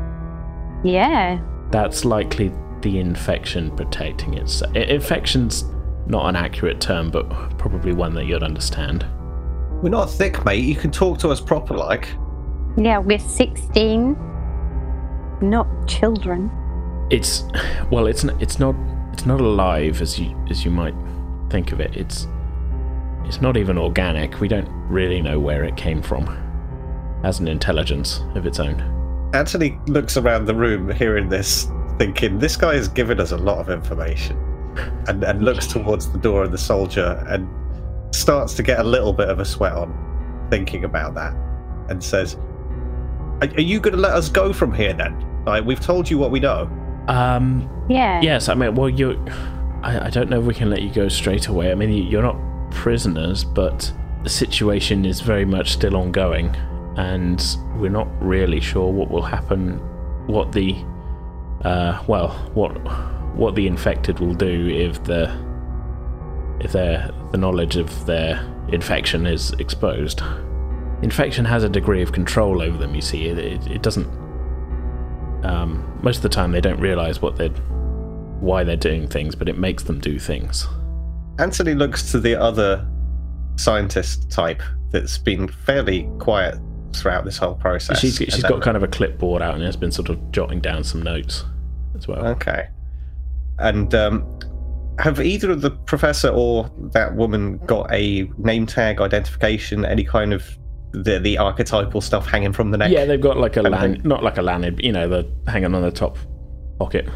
Yeah. That's likely the infection protecting itself. Infection's not an accurate term, but probably one that you'd understand. We're not thick, mate. You can talk to us proper like. Yeah, we're 16. Not children. It's well, it's n- it's not it's not alive as you as you might think of it. It's it's not even organic. We don't really know where it came from. Has an intelligence of its own. Anthony looks around the room hearing this, thinking, this guy has given us a lot of information. And, and looks towards the door of the soldier and starts to get a little bit of a sweat on thinking about that and says, Are, are you going to let us go from here then? Like, we've told you what we know. Um, Yeah. Yes, I mean, well, you. I, I don't know if we can let you go straight away. I mean, you- you're not prisoners, but the situation is very much still ongoing, and we're not really sure what will happen. What the, uh, well, what what the infected will do if the if their the knowledge of their infection is exposed. Infection has a degree of control over them. You see, it, it, doesn't um, most of the time they don't realize what they're why they're doing things but it makes them do things Anthony looks to the other scientist type that's been fairly quiet throughout this whole process. she's, she's got kind of a clipboard out and has been sort of jotting down some notes as well Okay. And um, have either of the professor or that woman got a name tag identification, any kind of the the archetypal stuff hanging from the neck? yeah they've got like a lan not like a lanyard but you know the hanging on the top pocket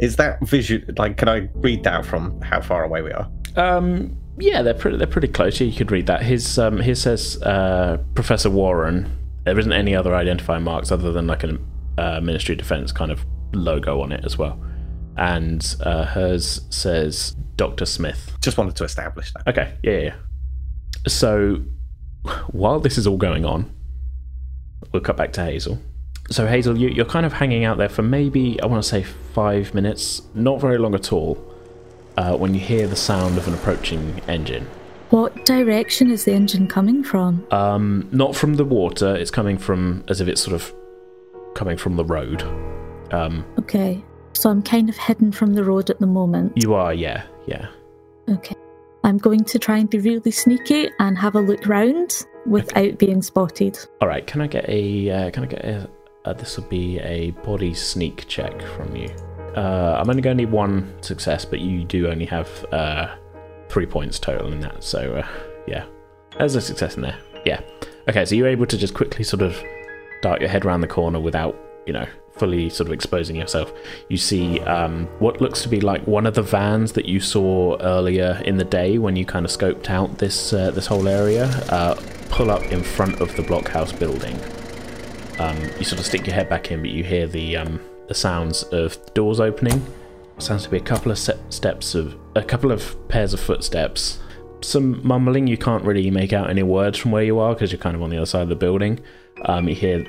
Is that visual? Like, can I read that from how far away we are? um yeah they're pretty they're pretty close yeah, you could read that his um his says uh professor warren there isn't any other identifying marks other than like a uh, ministry of defense kind of logo on it as well and uh, hers says dr smith Just wanted to establish that. Okay, yeah, yeah. yeah. So while this is all going on, we'll cut back to Hazel. So Hazel, you, you're kind of hanging out there for maybe I want to say five minutes, not very long at all. Uh, when you hear the sound of an approaching engine, What direction is the engine coming from? um, not from the water, it's coming from as if it's sort of coming from the road. Um, Okay. So I'm kind of hidden from the road at the moment. you are, yeah, yeah. Okay. I'm going to try and be really sneaky and have a look round without being spotted. All right, can I get a? Uh, can I get a? Uh, this will be a body sneak check from you. Uh, I'm only going to need one success, but you do only have uh, three points total in that. So uh, yeah, there's a success in there. Yeah. Okay, so you're able to just quickly sort of dart your head around the corner without, you know, fully sort of exposing yourself. You see um, what looks to be like one of the vans that you saw earlier in the day when you kind of scoped out this uh, this whole area. Uh, pull up in front of the blockhouse building. Um, you sort of stick your head back in, but you hear the um, the sounds of doors opening. Sounds to be a couple of steps of a couple of pairs of footsteps. Some mumbling. You can't really make out any words from where you are because you're kind of on the other side of the building. Um, you hear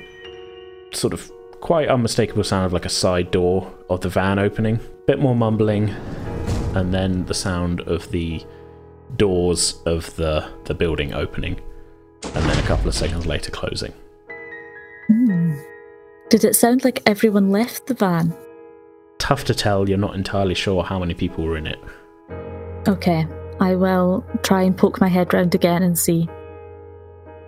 sort of quite unmistakable sound of like a side door of the van opening. Bit more mumbling, and then the sound of the doors of the the building opening, and then a couple of seconds later closing. Did it sound like everyone left the van? Tough to tell. You're not entirely sure how many people were in it. Okay. I will try and poke my head round again and see.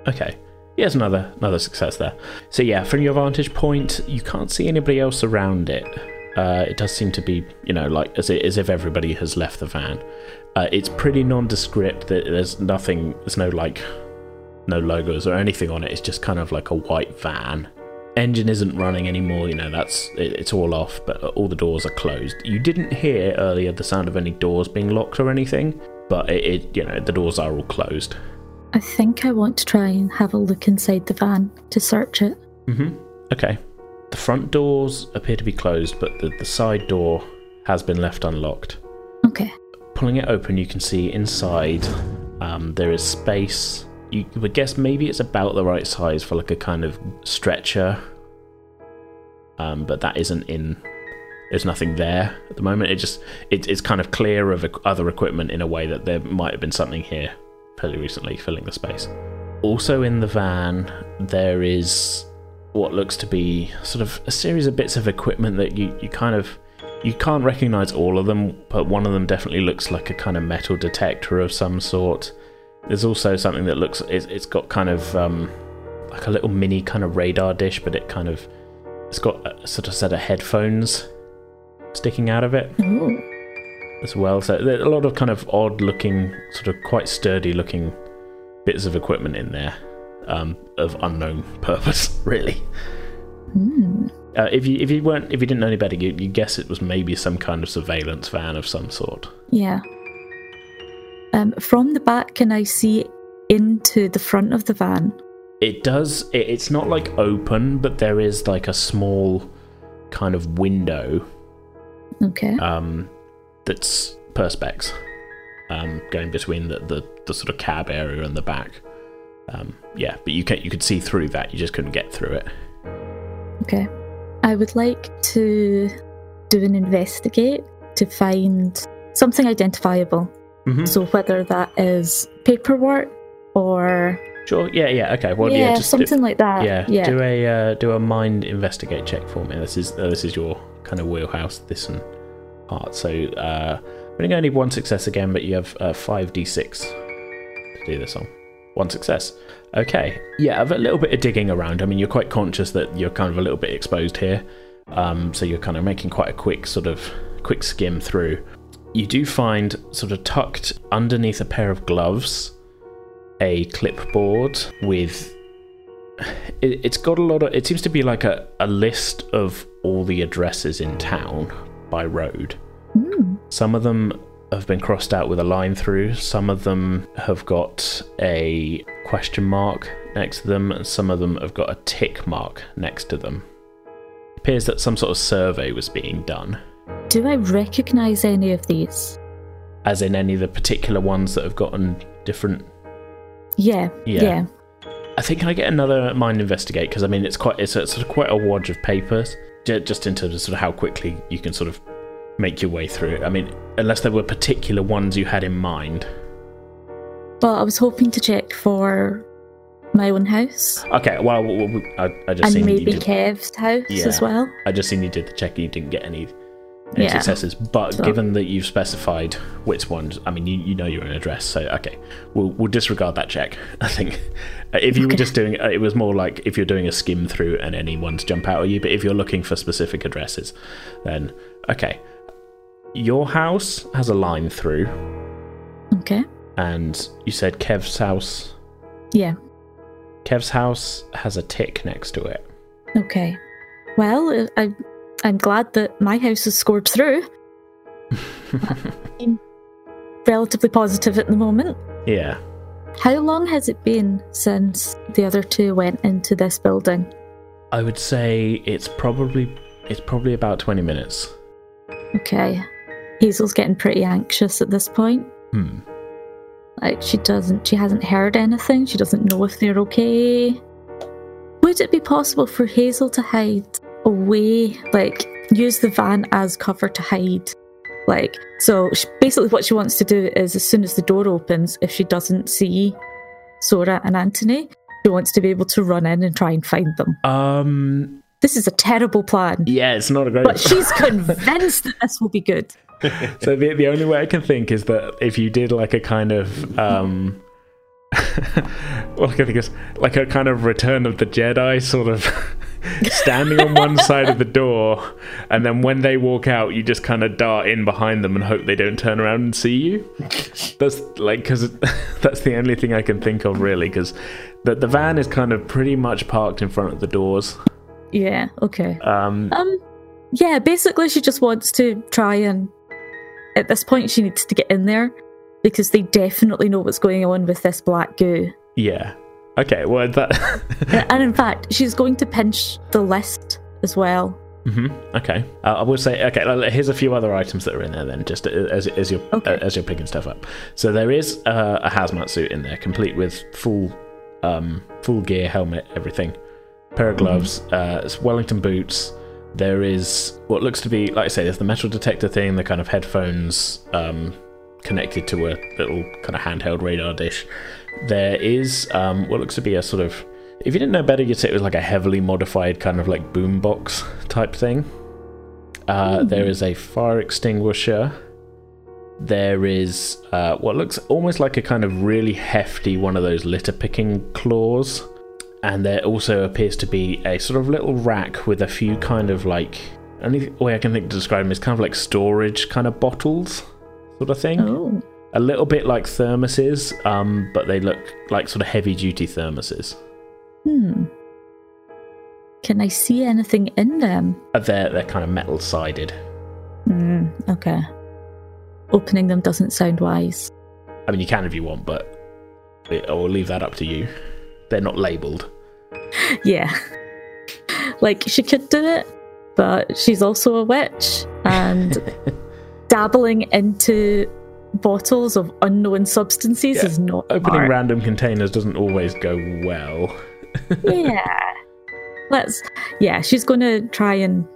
Okay. Here's another another success there. So yeah, from your vantage point, you can't see anybody else around it. Uh, it does seem to be, you know, like as, as if everybody has left the van. Uh, it's pretty nondescript. That there's nothing. There's no like, no logos or anything on it. It's just kind of like a white van. Engine isn't running anymore. You know, that's it, it's all off, but all the doors are closed. You didn't hear earlier the sound of any doors being locked or anything, but it, it you know, the doors are all closed. I think I want to try and have a look inside the van to search it. Mm-hmm. Okay. The front doors appear to be closed, but the, the side door has been left unlocked. Okay. Pulling it open, you can see inside um, there is space. You would guess maybe it's about the right size for like a kind of stretcher, um, but that isn't in. There's nothing there at the moment. It just it, it's kind of clear of other equipment in a way that there might have been something here fairly recently filling the space. Also in the van, there is what looks to be sort of a series of bits of equipment that you, you kind of you can't recognize all of them, but one of them definitely looks like a kind of metal detector of some sort. There's also something that looks it's, it's got kind of um, like a little mini kind of radar dish, but it kind of it's got a sort of set of headphones sticking out of it Oh. as well. So a lot of kind of odd looking, sort of quite sturdy looking bits of equipment in there um, of unknown purpose, really. Hmm. Uh, if you if you weren't if you didn't know any better, you you guess it was maybe some kind of surveillance van of some sort. Yeah. Um, from the back, can I see into the front of the van? It does. It, it's not like open, but there is like a small kind of window Okay. um, that's perspex um, going between the, the, the sort of cab area and the back. Um, yeah, but you can you could see through that. You just couldn't get through it. Okay. I would like to do an investigate to find something identifiable. Mm-hmm. So whether that is paperwork or Sure. Yeah. Yeah. Okay. Well, yeah. yeah, just something like that. yeah. yeah. Do a uh, do a mind investigate check for me. This is uh, this is your kind of wheelhouse. This and part. So uh, we're gonna need one success again, but you have uh, five d six to do this on. One success. Okay. Yeah, I've a little bit of digging around. I mean, you're quite conscious that you're kind of a little bit exposed here. Um, so you're kind of making quite a quick sort of quick skim through. You do find sort of tucked underneath a pair of gloves a clipboard with it, it's got a lot of it seems to be like a, a list of all the addresses in town by road. Hmm. some of them have been crossed out with a line through. Some of them have got a question mark next to them and some of them have got a tick mark next to them. It appears that some sort of survey was being done Do I recognise any of these? as in any of the particular ones that have gotten different Yeah. Yeah. Yeah. I think can I get another mind investigate because I mean it's quite it's, a, sort of quite a wodge of papers just in terms of sort of how quickly you can sort of make your way through it. I mean, unless there were particular ones you had in mind. Well, I was hoping to check for my own house Okay, well, I just and seen maybe you did, Kev's house Yeah. as well. I just seen you did the check and you didn't get any Yeah. successes. But So- given that you've specified which ones, I mean, you, you know your own address, so okay, we'll we'll disregard that check. I think if you were just doing, it was more like if you're doing a skim through and any ones jump out at you. But if you're looking for specific addresses, then okay, your house has a line through, Okay. and you said Kev's house. Yeah. Kev's house has a tick next to it. Okay. Well, I, I'm glad that my house has scored through. I'm relatively positive at the moment. Yeah. How long has it been since the other two went into this building? I would say it's probably it's probably about twenty minutes. Okay. Hazel's getting pretty anxious at this point. Hmm. Like she doesn't she hasn't heard anything. She doesn't know if they're okay. Would it be possible for Hazel to hide away? Like use the van as cover to hide? Like so sh basically what she wants to do is as soon as the door opens, if she doesn't see Sora and Anthony, she wants to be able to run in and try and find them. Um. This is a terrible plan. Yeah, it's not a great. But she's convinced that this will be good. so the the only way I can think is that if you did like a kind of um. well, I think is like a kind of Return of the Jedi sort of standing on one side of the door, and then when they walk out, you just kind of dart in behind them and hope they don't turn around and see you. That's like because that's the only thing I can think of really because the the van is kind of pretty much parked in front of the doors. Yeah, okay. Um, Um, yeah, basically, she just wants to try and. At this point, she needs to get in there because they definitely know what's going on with this black goo. yeah. Okay. Well, that. and in fact, she's going to pinch the list as well. hmm Okay. Uh, I will say. Okay. uh, Here's a few other items that are in there. Then, just as as you're Okay. uh, as you're picking stuff up. So there is uh, a hazmat suit in there, complete with full um, full gear, helmet, everything. Pair of gloves, uh, it's Wellington boots. There is what looks to be, like I say, there's the metal detector thing, the kind of headphones um, connected to a little kind of handheld radar dish. There is um, what looks to be a sort of, if you didn't know better, you'd say it was like a heavily modified kind of like boombox type thing. Uh, There is a fire extinguisher. There is uh, what looks almost like a kind of really hefty one of those litter picking claws. And there also appears to be a sort of little rack with a few kind of like. Only way I can think to describe them is kind of like storage kind of bottles, sort of thing. Oh, A little bit like thermoses, um, but they look like sort of heavy duty thermoses. hmm. Can I see anything in them? Uh, They're, they're kind of metal sided. Hmm, okay. Opening them doesn't sound wise. I mean, you can if you want, but I will leave that up to you. They're not labeled. Yeah. like, she could do it, but she's also a witch, and dabbling into bottles of unknown substances Yeah, is not Opening art. random containers doesn't always go well. yeah. Let's. Yeah, she's going to try and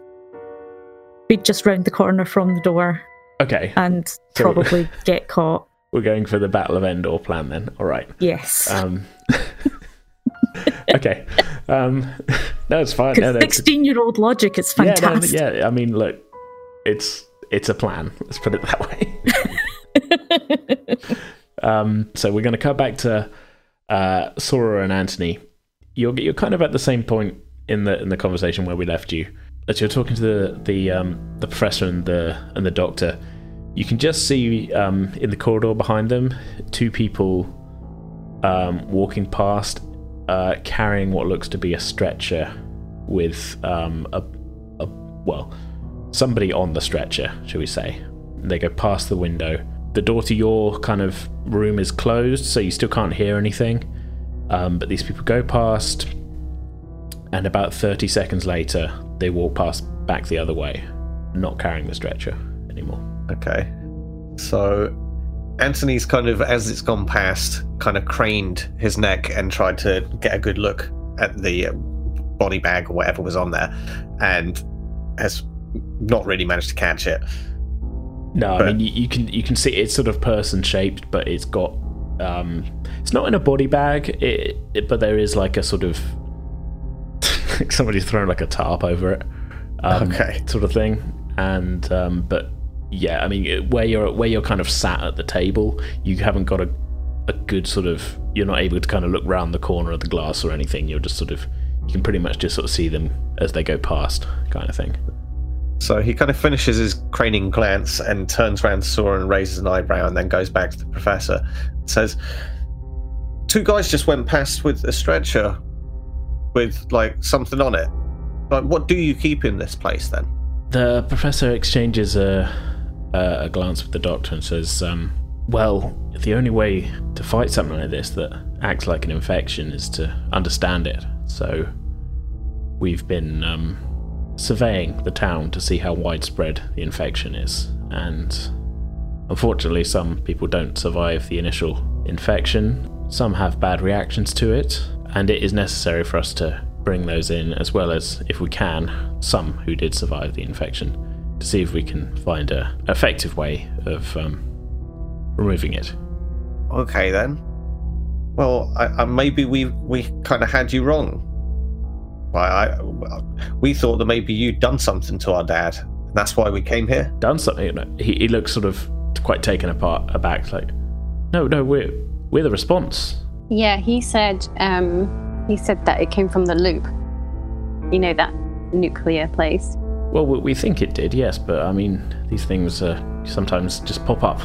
be just round the corner from the door Okay, and So- probably get caught. we're going for the Battle of Endor plan then. All right. Yes. Um, okay. Um, no, it's fine. No, no, 16 year old logic is yeah, no, fantastic. yeah, I mean, look, it's it's a plan. Let's put it that way. Um, so we're going to cut back to uh, Sora and Anthony. You're you're kind of at the same point in the in the conversation where we left you. As you're talking to the the um, the professor and the and the doctor, you can just see um, in the corridor behind them two people um, walking past, uh, carrying what looks to be a stretcher with um, a, a well somebody on the stretcher, shall we say. They go past the window. The door to your kind of room is closed, so you still can't hear anything. Um, but these people go past, and about 30 seconds later, they walk past back the other way, not carrying the stretcher anymore. Okay. So Anthony's kind of, as it's gone past, kind of craned his neck and tried to get a good look at the body bag or whatever was on there, and has not really managed to catch it. No, I mean you, you can you can see it's sort of person shaped, but it's got um, it's not in a body bag, it, it, but there is like a sort of somebody's thrown like a tarp over it, um, Okay. sort of thing. And um, but yeah, I mean where you're where you're kind of sat at the table, you haven't got a a good sort of you're not able to kind of look round the corner of the glass or anything. You're just sort of you can pretty much just sort of see them as they go past, kind of thing. So he kind of finishes his craning glance and turns around to Sora and raises an eyebrow and then goes back to the professor and says, Two guys just went past with a stretcher with like something on it. Like, what do you keep in this place then? The professor exchanges a, a, glance with the doctor and says, um, Well, the only way to fight something like this that acts like an infection is to understand it. So we've been um, surveying the town to see how widespread the infection is. And unfortunately, some people don't survive the initial infection, some have bad reactions to it, and it is necessary for us to bring those in, as well as, if we can, some who did survive the infection, to see if we can find a effective way of um, removing it. Okay then. Well, I, I, maybe we we kind of had you wrong. I, I, we thought that maybe you'd done something to our dad, and that's why we came here. Done something. You know, he, he looks sort of quite taken apart aback, like, no, no, we're we're the response. Yeah, he said um, he said that it came from the loop. You know that nuclear place. Well, we, we think it did, yes, but I mean, these things uh, sometimes just pop up.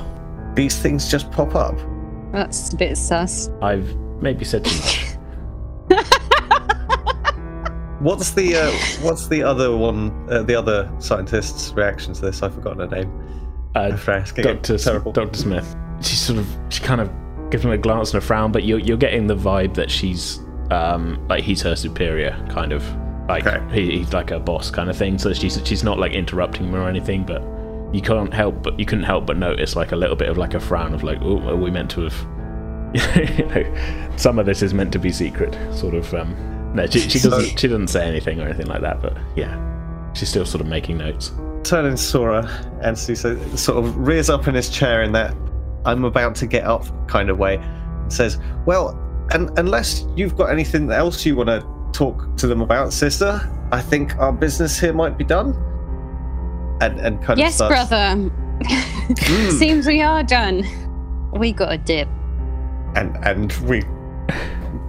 These things just pop up. That's a bit sus. I've maybe said too much. What's the uh, what's the other one? Uh, the other scientist's reaction to this? I've forgotten her name. Uh, asking. Doctor Doctor Smith. She sort of she kind of gives him a glance and a frown, but you're you're getting the vibe that she's um like he's her superior, kind of like Okay. he, he's like a boss kind of thing. So she's she's not like interrupting him or anything, but you can't help but you couldn't help but notice like a little bit of like a frown of like oh are we meant to have you know some of this is meant to be secret sort of um no she, she doesn't she doesn't say anything or anything like that but yeah she's still sort of making notes Turning to Sora, Anthony so, sort of rears up in his chair in that I'm about to get up kind of way, and says, "Well, and unless you've got anything else you want to talk to them about, sister, I think our business here might be done." And and kind Yes, of starts, brother. Hmm. Seems we are done. We got a dip. and and we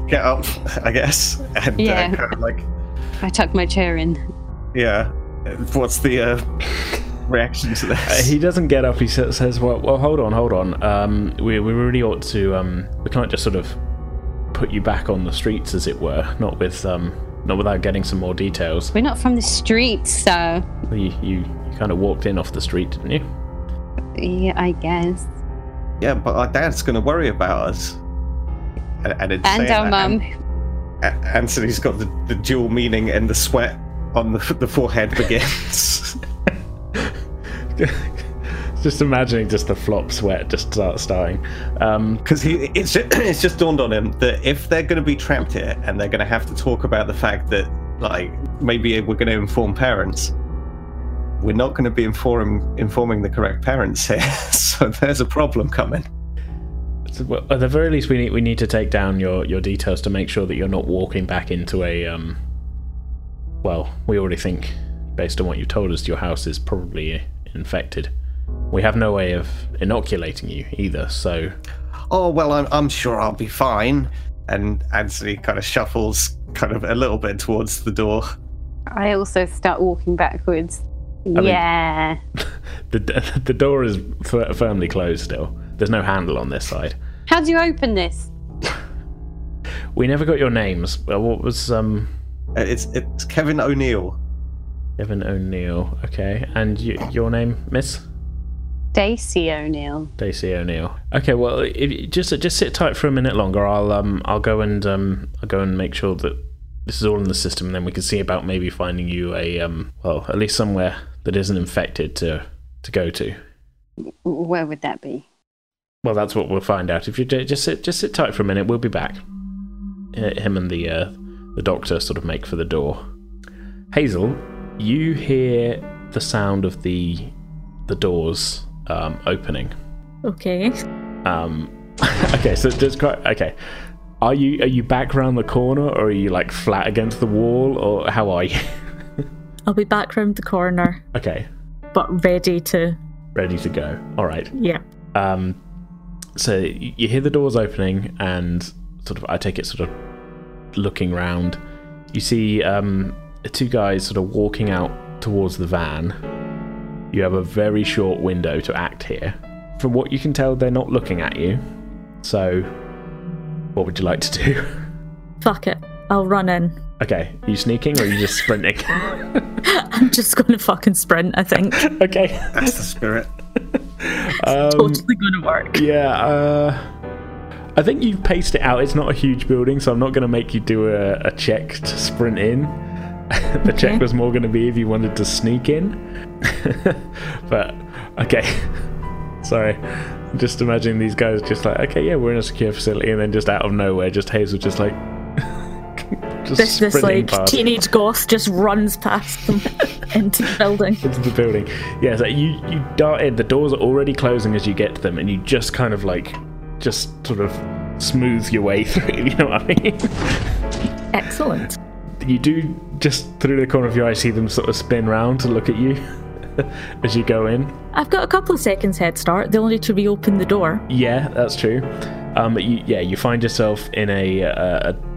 get up, I guess, and Yeah. uh, kind of like, I tucked my chair in. yeah. What's the uh, reaction to this? Uh, he doesn't get up. He sa- says, "Well, well, hold on, hold on. Um, we we really ought to. Um, we can't just sort of put you back on the streets, as it were. Not with um, not without getting some more details. We're not from the streets, so You you, you kind of walked in off the street, didn't you? yeah, I guess. Yeah, but our dad's going to worry about us. And, and, in And our mum. An- Anthony's got the, the dual meaning, and the sweat on the, the forehead begins. just imagining just the flop sweat just start starting. Um, Because he, it's just, it's just dawned on him that if they're going to be trapped here and they're going to have to talk about the fact that, like, maybe we're going to inform parents, we're not going to be inform, informing the correct parents here. so there's a problem coming. So, well, at the very least, we need we need to take down your your details to make sure that you're not walking back into a um. Well, we already think, based on what you told us, your house is probably infected. We have no way of inoculating you either, so oh well I'm, I'm sure i'll be fine and anthony kind of shuffles kind of a little bit towards the door I also start walking backwards. mean- yeah. the the door is f- firmly closed still. There's no handle on this side. How do you open this? We never got your names. Well, what was um Uh, it's it's kevin o'neill Kevin O'Neill? Okay, and y- your name, Miss Daisy O'Neill. Daisy O'Neill. Okay, well, if you just just sit tight for a minute longer. I'll um I'll go and um I'll go and make sure that this is all in the system, and then we can see about maybe finding you a um well at least somewhere that isn't infected to to go to. Where would that be? Well, that's what we'll find out. If you just sit, just sit tight for a minute, we'll be back. Him and the uh, the doctor sort of make for the door. Hazel, you hear the sound of the the doors um, opening. Okay. Um, okay, so just quite okay. Are you are you back around the corner, or are you like flat against the wall, or how are you? I'll be back round the corner, okay, but ready to. ready to go. All right. Yeah. Um, so you hear the doors opening, and sort of, I take it sort of looking round. You see um, two guys sort of walking out towards the van. You have a very short window to act here. From what you can tell, they're not looking at you. So, what would you like to do? Fuck it. I'll run in. Okay, are you sneaking or are you just sprinting? I'm just gonna fucking sprint, I think. okay. That's the spirit. Um, totally gonna work. Yeah, uh, I think you've paced it out. It's not a huge building, so I'm not going to make you do a, a check to sprint in. the check was more going to be if you wanted to sneak in. but, okay. Sorry. Just imagining these guys just like, okay, yeah, we're in a secure facility, and then just out of nowhere, just Hazel just like. Just This this like past teenage goth just runs past them into the building. into the building. Yeah, so you, you dart in, the doors are already closing as you get to them, and you just kind of like, just sort of smooth your way through, you know what I mean? Excellent. you do just through the corner of your eye see them sort of spin round to look at you as you go in. I've got a couple of seconds head start. They'll need to reopen the door. Yeah, that's true. Um, you, yeah, you find yourself in a. Uh, a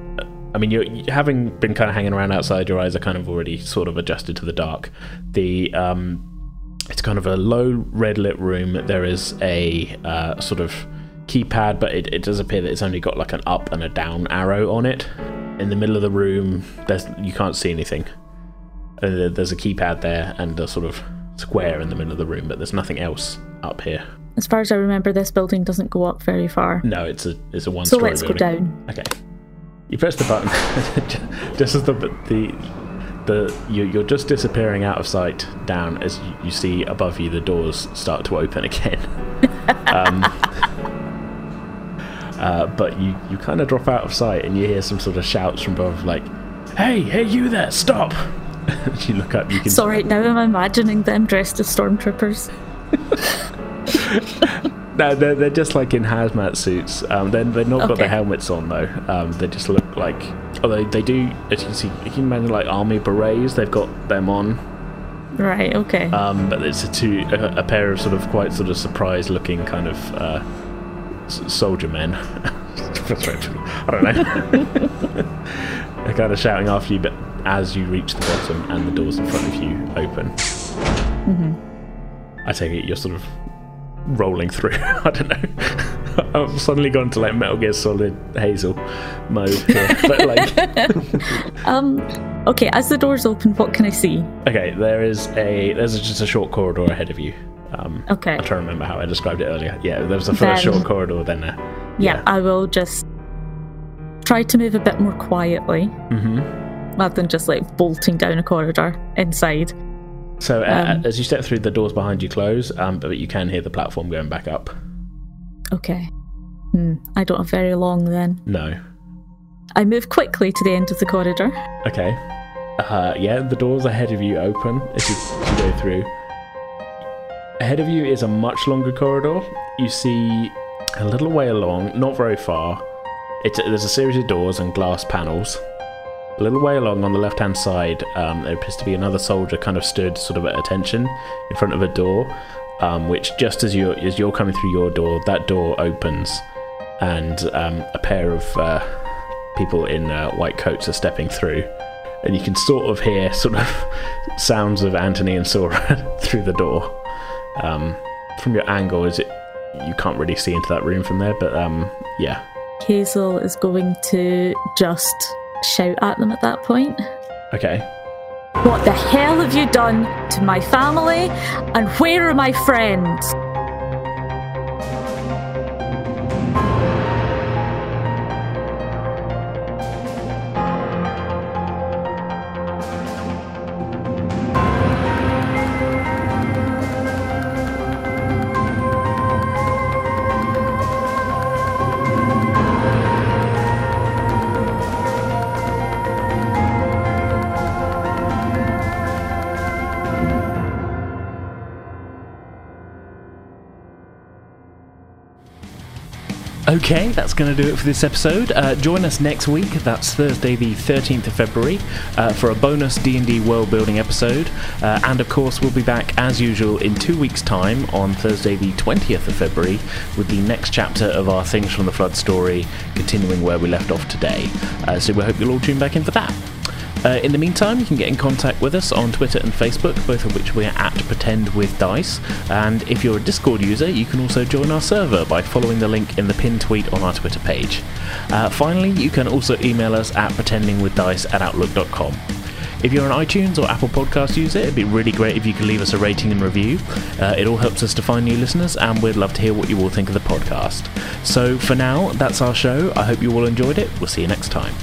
I mean, you're you- having been kind of hanging around outside. Your eyes are kind of already sort of adjusted to the dark. The um, it's kind of a low red lit room. There is a uh, sort of keypad, but it, it does appear that it's only got like an up and a down arrow on it. In the middle of the room, there's you can't see anything. Uh, there's a keypad there and a sort of square in the middle of the room, but there's nothing else up here. As far as I remember, this building doesn't go up very far. No, it's a it's a one So let's go down. Okay. You press the button just as the the the you, you're just disappearing out of sight down as you, see above you the doors start to open again. um, uh, but you you kind of drop out of sight and you hear some sort of shouts from above like, "Hey, hey, you there! Stop!" you look up, you can So right now I'm imagining them dressed as stormtroopers. No, they're, they're just like in hazmat suits. Um, they're, they've not got Okay. the helmets on though. Um, they just look like. Although they do, as you can see, you can imagine like army berets. They've got them on, Right, okay. um, but it's a two a, a pair of sort of quite sort of surprised looking kind of uh, s- soldier men. I don't know. they're kind of shouting after you, but as you reach the bottom and the doors in front of you open, I take it you're sort of rolling through. I don't know. I've suddenly gone to like Metal Gear Solid Hazel mode, here. but like, Um, okay, as the doors open, what can I see? okay, there is a there's just a short corridor ahead of you. Um, Okay. I'm trying to remember how I described it earlier. Yeah, there was a first Then- short corridor, then a Yeah, I will just try to move a bit more quietly hmm rather than just like bolting down a corridor inside. So uh, Um, as you step through, the doors behind you close, um, but you can hear the platform going back up. Okay. Hmm, I don't have very long then. No. I move quickly to the end of the corridor. Okay. Uh, yeah, the doors ahead of you open as you, as you go through. Ahead of you is a much longer corridor. You see a little way along, not very far. It's, there's a series of doors and glass panels. A little way along on the left hand side, um, there appears to be another soldier kind of stood sort of at attention in front of a door, um, which just as you're, as you're coming through your door, that door opens and um, a pair of uh, people in uh, white coats are stepping through and you can sort of hear sort of sounds of Anthony and Sora through the door. Um, from your angle, is it you can't really see into that room from there, but um, yeah, Hazel is going to just shout at them at that point. okay. What the hell have you done to my family? And where are my friends? Okay, that's going to do it for this episode. Uh, join us next week. That's Thursday, the 13th of February, uh, for a bonus D&D world building episode. Uh, and of course, we'll be back as usual in two weeks' time on Thursday, the 20th of February, with the next chapter of our Things from the Flood story, continuing where we left off today. Uh, so we hope you'll all tune back in for that. Uh, in the meantime, you can get in contact with us on Twitter and Facebook, both of which we're at Pretend with Dice. And if you're a Discord user, you can also join our server by following the link in the pinned tweet on our Twitter page. Uh, finally, you can also email us at pretendingwithdice at outlook.com. If you're an iTunes or Apple Podcast user, it'd be really great if you could leave us a rating and review. Uh, it all helps us to find new listeners, and we'd love to hear what you all think of the podcast. So for now, that's our show. I hope you all enjoyed it. We'll see you next time.